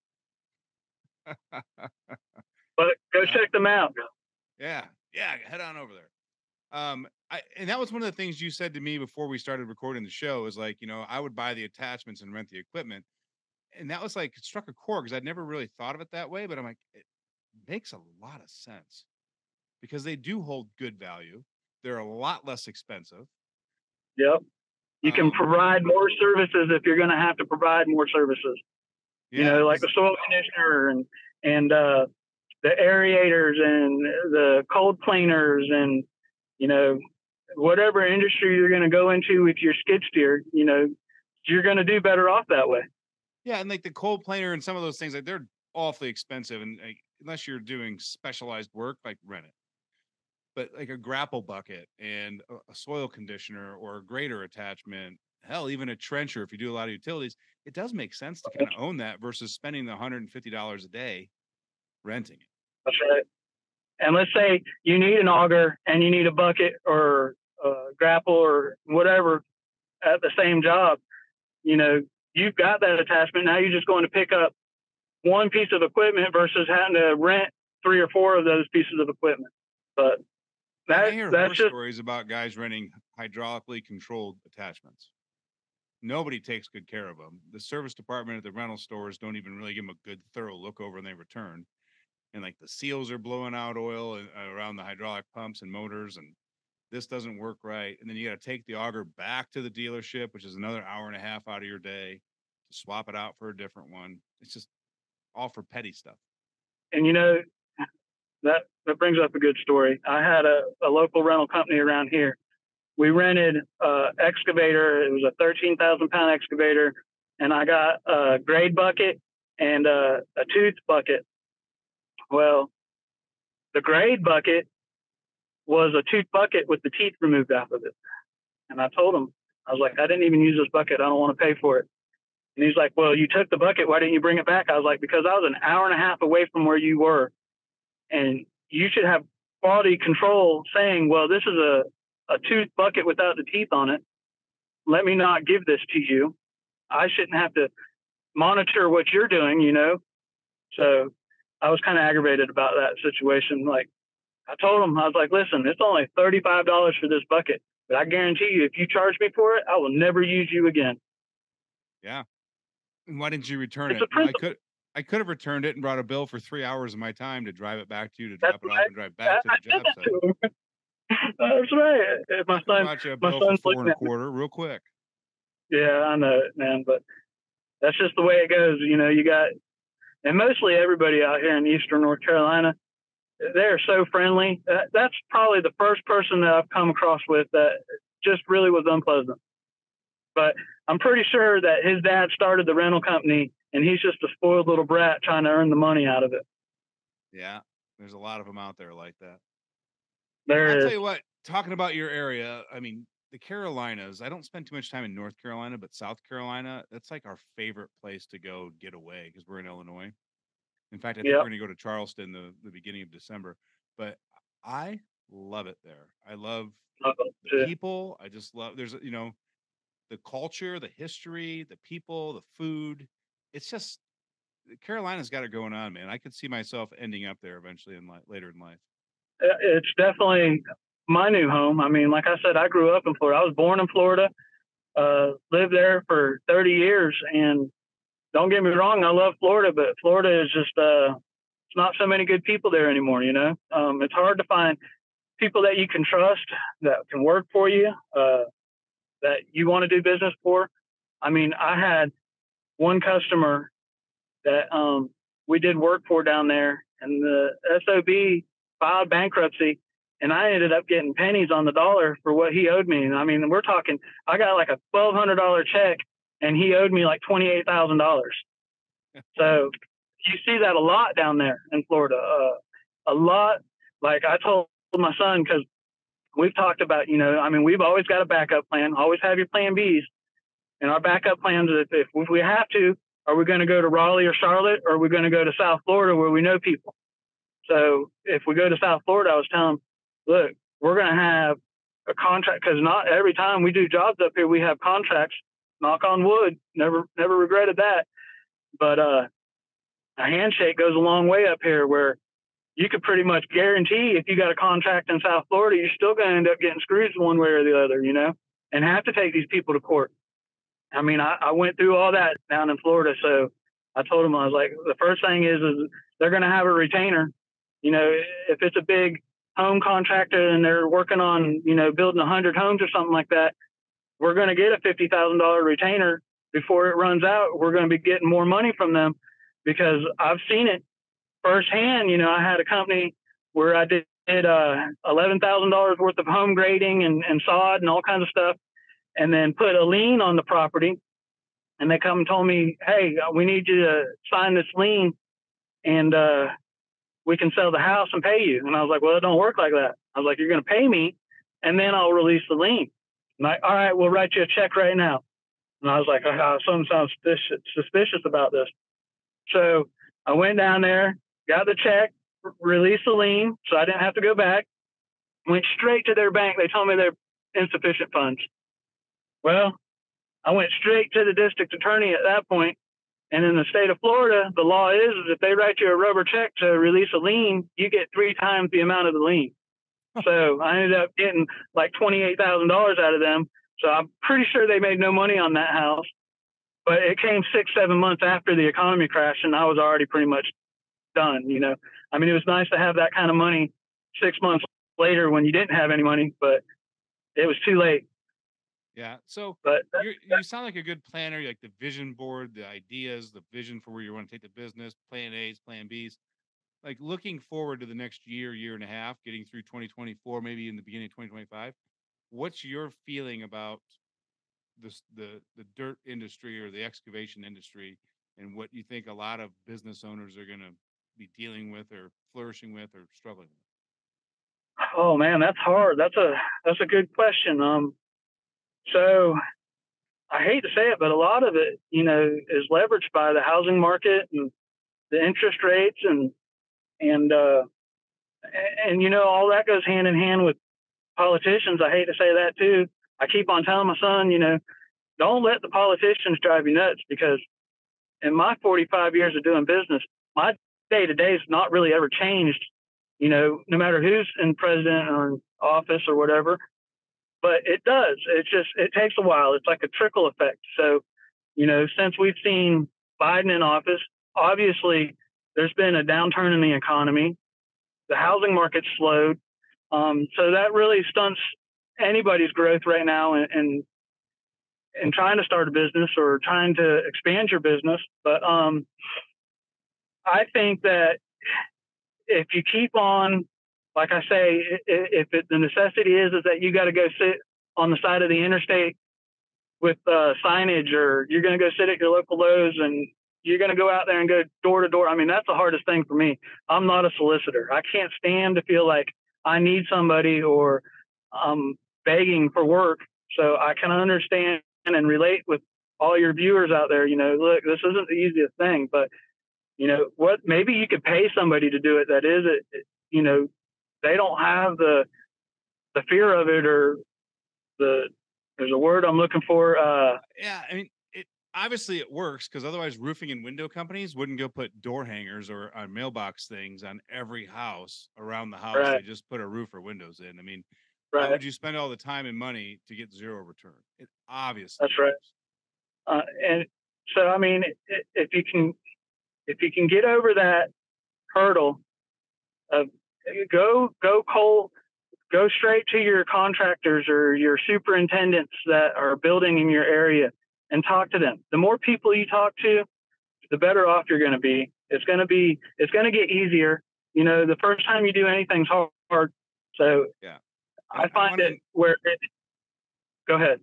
but go check them out. Yeah. Yeah. Head on over there. Um, I, and that was one of the things you said to me before we started recording the show is like, you know, I would buy the attachments and rent the equipment. And that was like, it struck a chord because I'd never really thought of it that way. But I'm like, it makes a lot of sense because they do hold good value. They're a lot less expensive. Yep. You can um, provide more services if you're going to have to provide more services. Yeah, you know, like the soil conditioner and, and, uh, the aerators and the cold planers and, you know, whatever industry you're going to go into with your skid steer, you know, you're going to do better off that way. Yeah, and like the cold planer and some of those things, like they're awfully expensive, and like, unless you're doing specialized work, like rent it. But like a grapple bucket and a soil conditioner or a grader attachment, hell, even a trencher, if you do a lot of utilities, it does make sense to kind of own that versus spending the $150 a day renting it. That's right. And let's say you need an auger and you need a bucket or a grapple or whatever at the same job. You know, you've got that attachment. Now you're just going to pick up one piece of equipment versus having to rent three or four of those pieces of equipment. But that, I hear that's just, stories about guys renting hydraulically controlled attachments. Nobody takes good care of them. The service department at the rental stores don't even really give them a good, thorough look over when they return and like the seals are blowing out oil uh, around the hydraulic pumps and motors and this doesn't work right and then you got to take the auger back to the dealership which is another hour and a half out of your day to swap it out for a different one. It's just all for petty stuff. And you know that that brings up a good story. I had a, a local rental company around here. We rented a excavator it was a 13000 pound excavator and i got a grade bucket and a, a tooth bucket. Well, the grade bucket was a tooth bucket with the teeth removed out of it. And I told him, I was like, I didn't even use this bucket. I don't want to pay for it. And he's like, Well, you took the bucket. Why didn't you bring it back? I was like, Because I was an hour and a half away from where you were. And you should have quality control saying, Well, this is a, a tooth bucket without the teeth on it. Let me not give this to you. I shouldn't have to monitor what you're doing, you know? So I was kind of aggravated about that situation. Like I told him, I was like, listen, it's only $35 for this bucket, but I guarantee you, if you charge me for it, I will never use you again. Yeah. Why didn't you return it's it? I could, I could have returned it and brought a bill for three hours of my time to drive it back to you to drop That's it right. off and drive back I, to the job site. That's right. My son, my son's four and a quarter, real quick. Yeah, I know it, man. But that's just the way it goes. You know, you got and mostly everybody out here in Eastern North Carolina, they're so friendly. Uh, that's probably the first person that I've come across with that just really was unpleasant. But I'm pretty sure that his dad started the rental company and he's just a spoiled little brat trying to earn the money out of it. Yeah, there's a lot of them out there like that. There I'll is. tell you what, talking about your area, I mean, the Carolinas, I don't spend too much time in North Carolina, but South Carolina, that's like our favorite place to go get away because we're in Illinois. In fact, I think Yep. we're going to go to Charleston the, the beginning of December. But I love it there. I love the people. I just love there's you know the culture, the history, the people, the food. It's just Carolina's got it going on, man. I could see myself ending up there eventually in life, later in life. It's definitely my new home. I mean, like I said, I grew up in Florida. I was born in Florida, uh, lived there for 30 years, and don't get me wrong, I love Florida, but Florida is just uh, it's not so many good people there anymore. You know, um, it's hard to find people that you can trust that can work for you, uh, that you want to do business for. I mean, I had one customer that um, we did work for down there, and the SOB filed bankruptcy and I ended up getting pennies on the dollar for what he owed me. And I mean, we're talking, I got like a twelve hundred dollar check, and he owed me like twenty eight thousand dollars. So you see that a lot down there in Florida. Uh, a lot. Like I told my son because we've talked about, you know, I mean, we've always got a backup plan. Always have your plan Bs. And our backup plans, if, if we have to, are we going to go to Raleigh or Charlotte, or are we going to go to South Florida where we know people? So if we go to South Florida, I was telling him, look, we're going to have a contract because not every time we do jobs up here, we have contracts. Knock on wood. Never, never regretted that. But uh, a handshake goes a long way up here where you could pretty much guarantee if you got a contract in South Florida, you're still going to end up getting screwed one way or the other, you know, and have to take these people to court. I mean, I, I went through all that down in Florida. So I told them, I was like, the first thing is, is they're going to have a retainer. You know, if it's a big home contractor and they're working on, you know, building a hundred homes or something like that, we're going to get a fifty thousand dollar retainer before it runs out. We're going to be getting more money from them because I've seen it firsthand. You know, I had a company where I did uh, eleven thousand dollars worth of home grading and, and sod and all kinds of stuff, and then put a lien on the property. And they come and told me, "Hey, we need you to sign this lien, and uh, we can sell the house and pay you." And I was like, "Well, it don't work like that." I was like, "You're going to pay me, and then I'll release the lien." And I, all right, we'll write you a check right now. And I was like, oh, something sounds suspicious, suspicious about this. So I went down there, got the check, released the lien, so I didn't have to go back. Went straight to their bank. They told me they're insufficient funds. Well, I went straight to the district attorney at that point. And in the state of Florida, the law is, is if they write you a rubber check to release a lien, you get three times the amount of the lien. So I ended up getting like twenty-eight thousand dollars out of them. So I'm pretty sure they made no money on that house. But it came six, seven months after the economy crashed, and I was already pretty much done. You know, I mean, it was nice to have that kind of money six months later when you didn't have any money, but it was too late. Yeah. So But you're, you sound like a good planner. Like the vision board, the ideas, the vision for where you want to take the business, plan A's, plan B's. Like looking forward to the next year, year and a half, getting through 2024, maybe in the beginning of 2025. What's your feeling about this, the the dirt industry or the excavation industry, and what you think a lot of business owners are going to be dealing with, or flourishing with, or struggling with? Oh man, that's hard. That's a that's a good question. Um, so I hate to say it, but a lot of it, you know, is leveraged by the housing market and the interest rates and and uh, and, you know all that goes hand in hand with politicians. I hate to say that too. I keep on telling my son, you know, don't let the politicians drive you nuts because in my 45 years of doing business, my day to day has not really ever changed you know, no matter who's in president or in office or whatever. But it does. It just it takes a while. It's like a trickle effect. So, you know, since we've seen Biden in office, obviously there's been a downturn in the economy. The housing market's slowed. Um, so that really stunts anybody's growth right now and and trying to start a business or trying to expand your business. But um, I think that if you keep on, like I say, if it, the necessity is is that you got to go sit on the side of the interstate with uh, signage or you're going to go sit at your local Lowe's and you're going to go out there and go door to door. I mean, that's the hardest thing for me. I'm not a solicitor. I can't stand to feel like I need somebody or I'm begging for work. So I can understand and relate with all your viewers out there. You know, look, this isn't the easiest thing, but you know what? Maybe you could pay somebody to do it. That is it. You know, they don't have the the fear of it or the there's a word I'm looking for. Uh, yeah, I mean, obviously it works because otherwise, roofing and window companies wouldn't go put door hangers or on mailbox things on every house around the house. Right. They just put a roof or windows in. I mean, right. why would you spend all the time and money to get zero return? It obviously That's right. Uh, and so, I mean, if you can, if you can get over that hurdle of go, go cold, go straight to your contractors or your superintendents that are building in your area and talk to them. The more people you talk to, the better off you're going to be. It's going to be, it's going to get easier. You know, the first time you do anything's hard. So Yeah. I I find wanna- it where it, go ahead.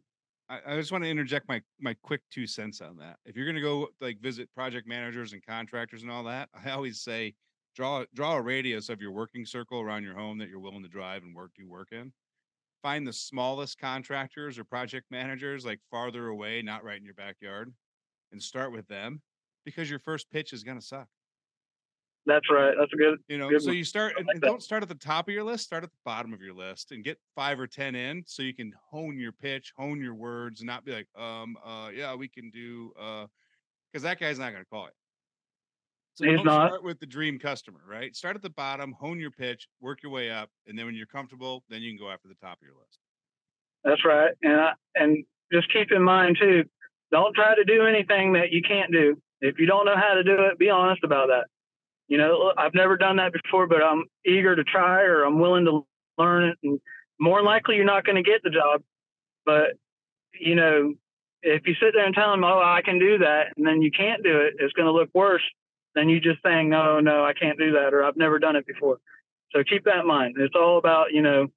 I, I just want to interject my my quick two cents on that. If you're going to go like visit project managers and contractors and all that, I always say draw draw a radius of your working circle around your home that you're willing to drive and work do work in. Find the smallest contractors or project managers like farther away, not right in your backyard, and start with them because your first pitch is going to suck. That's right. That's a good, You know, Good so you start like and that. don't start at the top of your list, start at the bottom of your list and get five or 10 in so you can hone your pitch, hone your words, and not be like, um, uh, yeah, we can do, uh, because that guy's not going to call it. So don't not. start with the dream customer, right? Start at the bottom, hone your pitch, work your way up, and then when you're comfortable, then you can go after the top of your list. That's right. And I, and just keep in mind too, don't try to do anything that you can't do. If you don't know how to do it, be honest about that. You know, I've never done that before, but I'm eager to try or I'm willing to learn it. And more likely, you're not going to get the job. But you know, if you sit there and tell them, "Oh, I can do that," and then you can't do it, it's going to look worse than you just saying, "No, no, I can't do that," or "I've never done it before." So keep that in mind. It's all about you know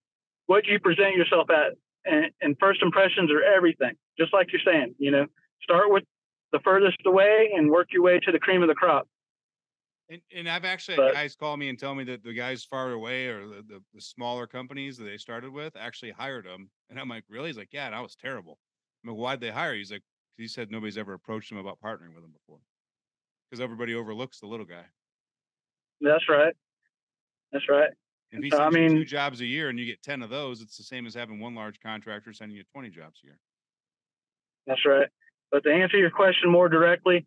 what you present yourself at and, and first impressions are everything. Just like you're saying, you know, start with the furthest away and work your way to the cream of the crop. And, and I've actually But- guys call me and tell me that the guys far away or the, the, the smaller companies that they started with actually hired them. And I'm like, really? He's like, yeah, and I was terrible. I'm like, why'd they hire you? He's like, he said nobody's ever approached him about partnering with him before because everybody overlooks the little guy. That's right. That's right. If he So, I you two jobs a year and you get 10 of those, it's the same as having one large contractor sending you 20 jobs a year. That's right. But to answer your question more directly,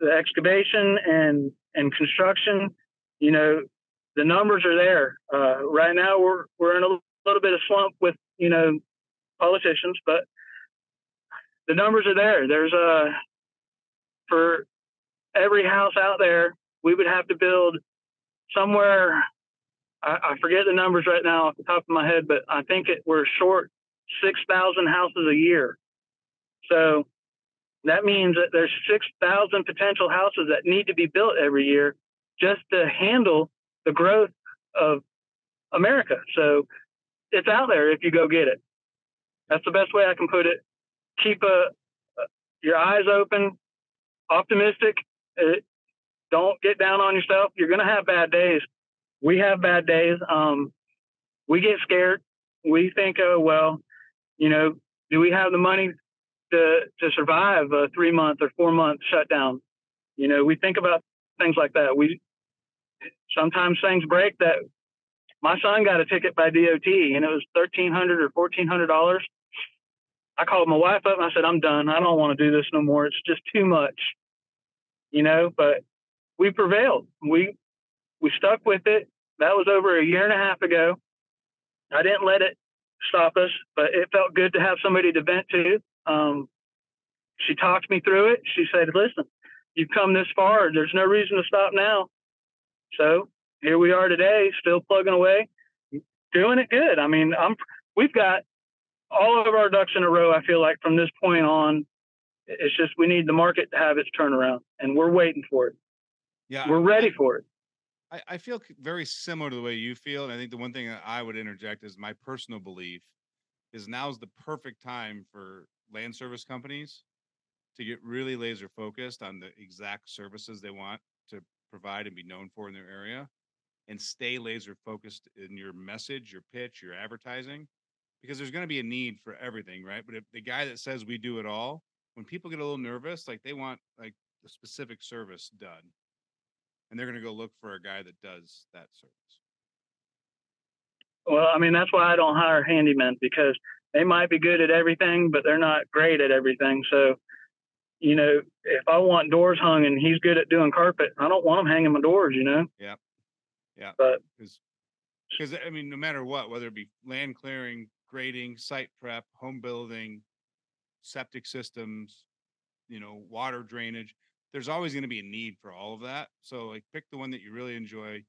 the excavation and and construction, you know, the numbers are there. Uh, right now, we're we're in a little bit of slump with you know politicians, but the numbers are there. There's a for every house out there, we would have to build somewhere. I, I forget the numbers right now off the top of my head, but I think it, we're short six thousand houses a year. So that means that there's 6,000 potential houses that need to be built every year just to handle the growth of America. So it's out there if you go get it. That's the best way I can put it. Keep a, your eyes open, optimistic. Uh, don't get down on yourself. You're going to have bad days. We have bad days. Um, we get scared. We think, oh, well, you know, do we have the money to to survive a three month or four month shutdown. You know, we think about things like that. We sometimes things break that my son got a ticket by DOT and it was thirteen hundred or fourteen hundred dollars. I called my wife up and I said, I'm done. I don't want to do this no more. It's just too much. You know, but we prevailed. We we stuck with it. That was over a year and a half ago. I didn't let it stop us, but it felt good to have somebody to vent to. Um, she talked me through it. She said, "Listen, you've come this far. There's no reason to stop now." So here we are today, still plugging away, doing it good. I mean, I'm we've got all of our ducks in a row. I feel like from this point on, it's just we need the market to have its turnaround, and we're waiting for it. Yeah. We're ready for it. I, I feel very similar to the way you feel. And I think the one thing that I would interject is my personal belief is now's the perfect time for land service companies to get really laser focused on the exact services they want to provide and be known for in their area and stay laser focused in your message, your pitch, your advertising, because there's going to be a need for everything, right? But if the guy that says we do it all, when people get a little nervous, like they want like a specific service done, and they're going to go look for a guy that does that service. Well, I mean, that's why I don't hire handymen because they might be good at everything, but they're not great at everything. So, you know, if I want doors hung and he's good at doing carpet, I don't want him hanging my doors, you know? Yeah. Yeah. But because because I mean, no matter what, whether it be land clearing, grading, site prep, home building, septic systems, you know, water drainage, there's always going to be a need for all of that. So like pick the one that you really enjoy,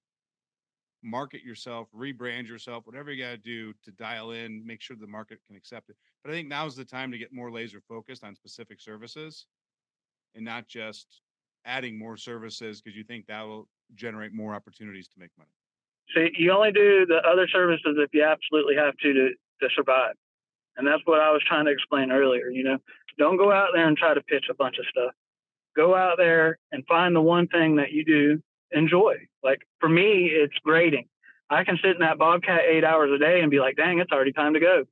market yourself, rebrand yourself, whatever you got to do to dial in, make sure the market can accept it. But I think now's the time to get more laser focused on specific services and not just adding more services because you think that will generate more opportunities to make money. So you only do the other services if you absolutely have to to, to survive. And that's what I was trying to explain earlier. You know, don't go out there and try to pitch a bunch of stuff. Go out there and find the one thing that you do enjoy. Like for me, it's grading. I can sit in that Bobcat eight hours a day and be like, dang, it's already time to go.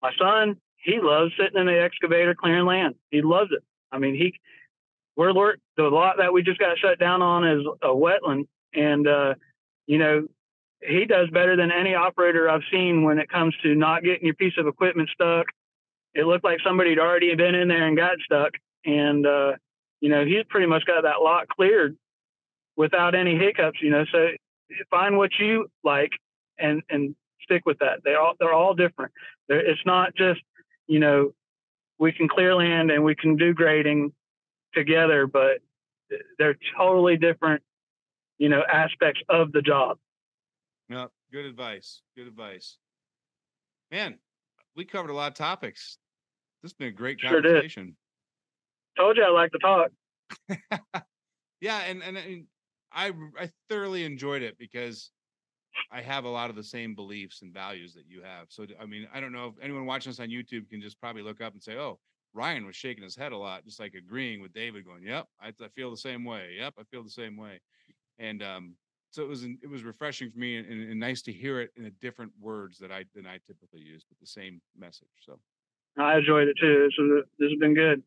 My son, he loves sitting in the excavator clearing land. He loves it. I mean, he, we're the lot that we just got shut down on is a wetland, and uh, you know, he does better than any operator I've seen when it comes to not getting your piece of equipment stuck. It looked like somebody had already been in there and got stuck, and uh, you know, he's pretty much got that lot cleared without any hiccups, you know. So find what you like and and stick with that. They all they're all different. They're, it's not just you know we can clear land and we can do grading together, but they're totally different, you know, aspects of the job. Yeah, good advice. Good advice. Man, we covered a lot of topics. This has been a great conversation. Sure Told you I like to talk. yeah, and, and and I I thoroughly enjoyed it because I have a lot of the same beliefs and values that you have. So I mean, I don't know if anyone watching us on YouTube can just probably look up and say, "Oh, Ryan was shaking his head a lot, just like agreeing with David, going, "Yep, I, I feel the same way. Yep, I feel the same way." And um, so it was it was refreshing for me and, and, nice to hear it in a different words that I than I typically use, but the same message. So I enjoyed it too. This, this has been good.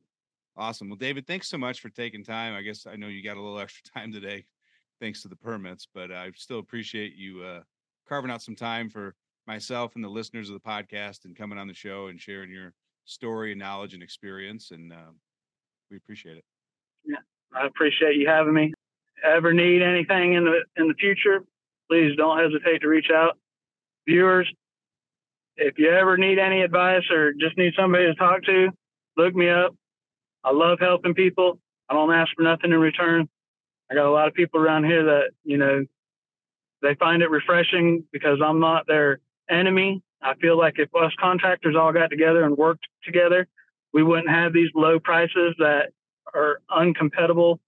Awesome. Well, David, thanks so much for taking time. I guess I know you got a little extra time today, thanks to the permits, but I still appreciate you uh, carving out some time for myself and the listeners of the podcast and coming on the show and sharing your story and knowledge and experience, and uh, we appreciate it. Yeah, I appreciate you having me. Ever need anything in the in the future? Please don't hesitate to reach out. Viewers, if you ever need any advice or just need somebody to talk to, look me up. I love helping people. I don't ask for nothing in return. I got a lot of people around here that, you know, they find it refreshing because I'm not their enemy. I feel like if us contractors all got together and worked together, we wouldn't have these low prices that are uncompatible,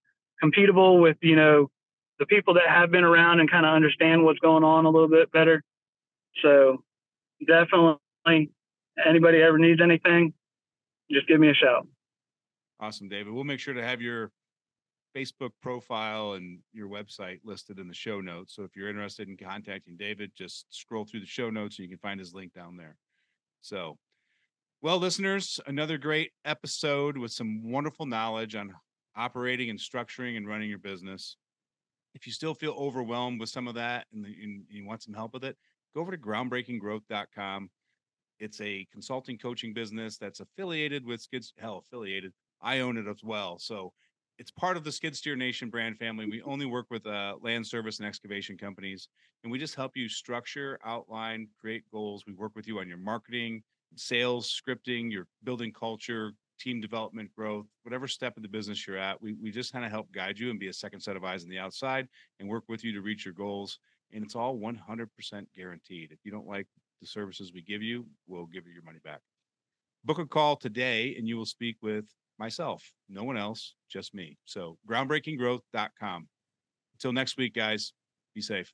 competible with, you know, the people that have been around and kind of understand what's going on a little bit better. So definitely anybody ever needs anything, just give me a shout. Awesome, David. We'll make sure to have your Facebook profile and your website listed in the show notes. So if you're interested in contacting David, just scroll through the show notes and you can find his link down there. So, well, listeners, another great episode with some wonderful knowledge on operating and structuring and running your business. If you still feel overwhelmed with some of that and, and you want some help with it, go over to groundbreakinggrowth.com. It's a consulting coaching business that's affiliated with Skids, hell, affiliated. I own it as well. So it's part of the Skid Steer Nation brand family. We only work with uh, land service and excavation companies, and we just help you structure, outline, create goals. We work with you on your marketing, sales, scripting, your building culture, team development, growth, whatever step of the business you're at. We we just kind of help guide you and be a second set of eyes on the outside and work with you to reach your goals. And it's all 100% guaranteed. If you don't like the services we give you, we'll give you your money back. Book a call today, and you will speak with myself, no one else, just me. So groundbreakinggrowth.com. Until next week, guys, be safe.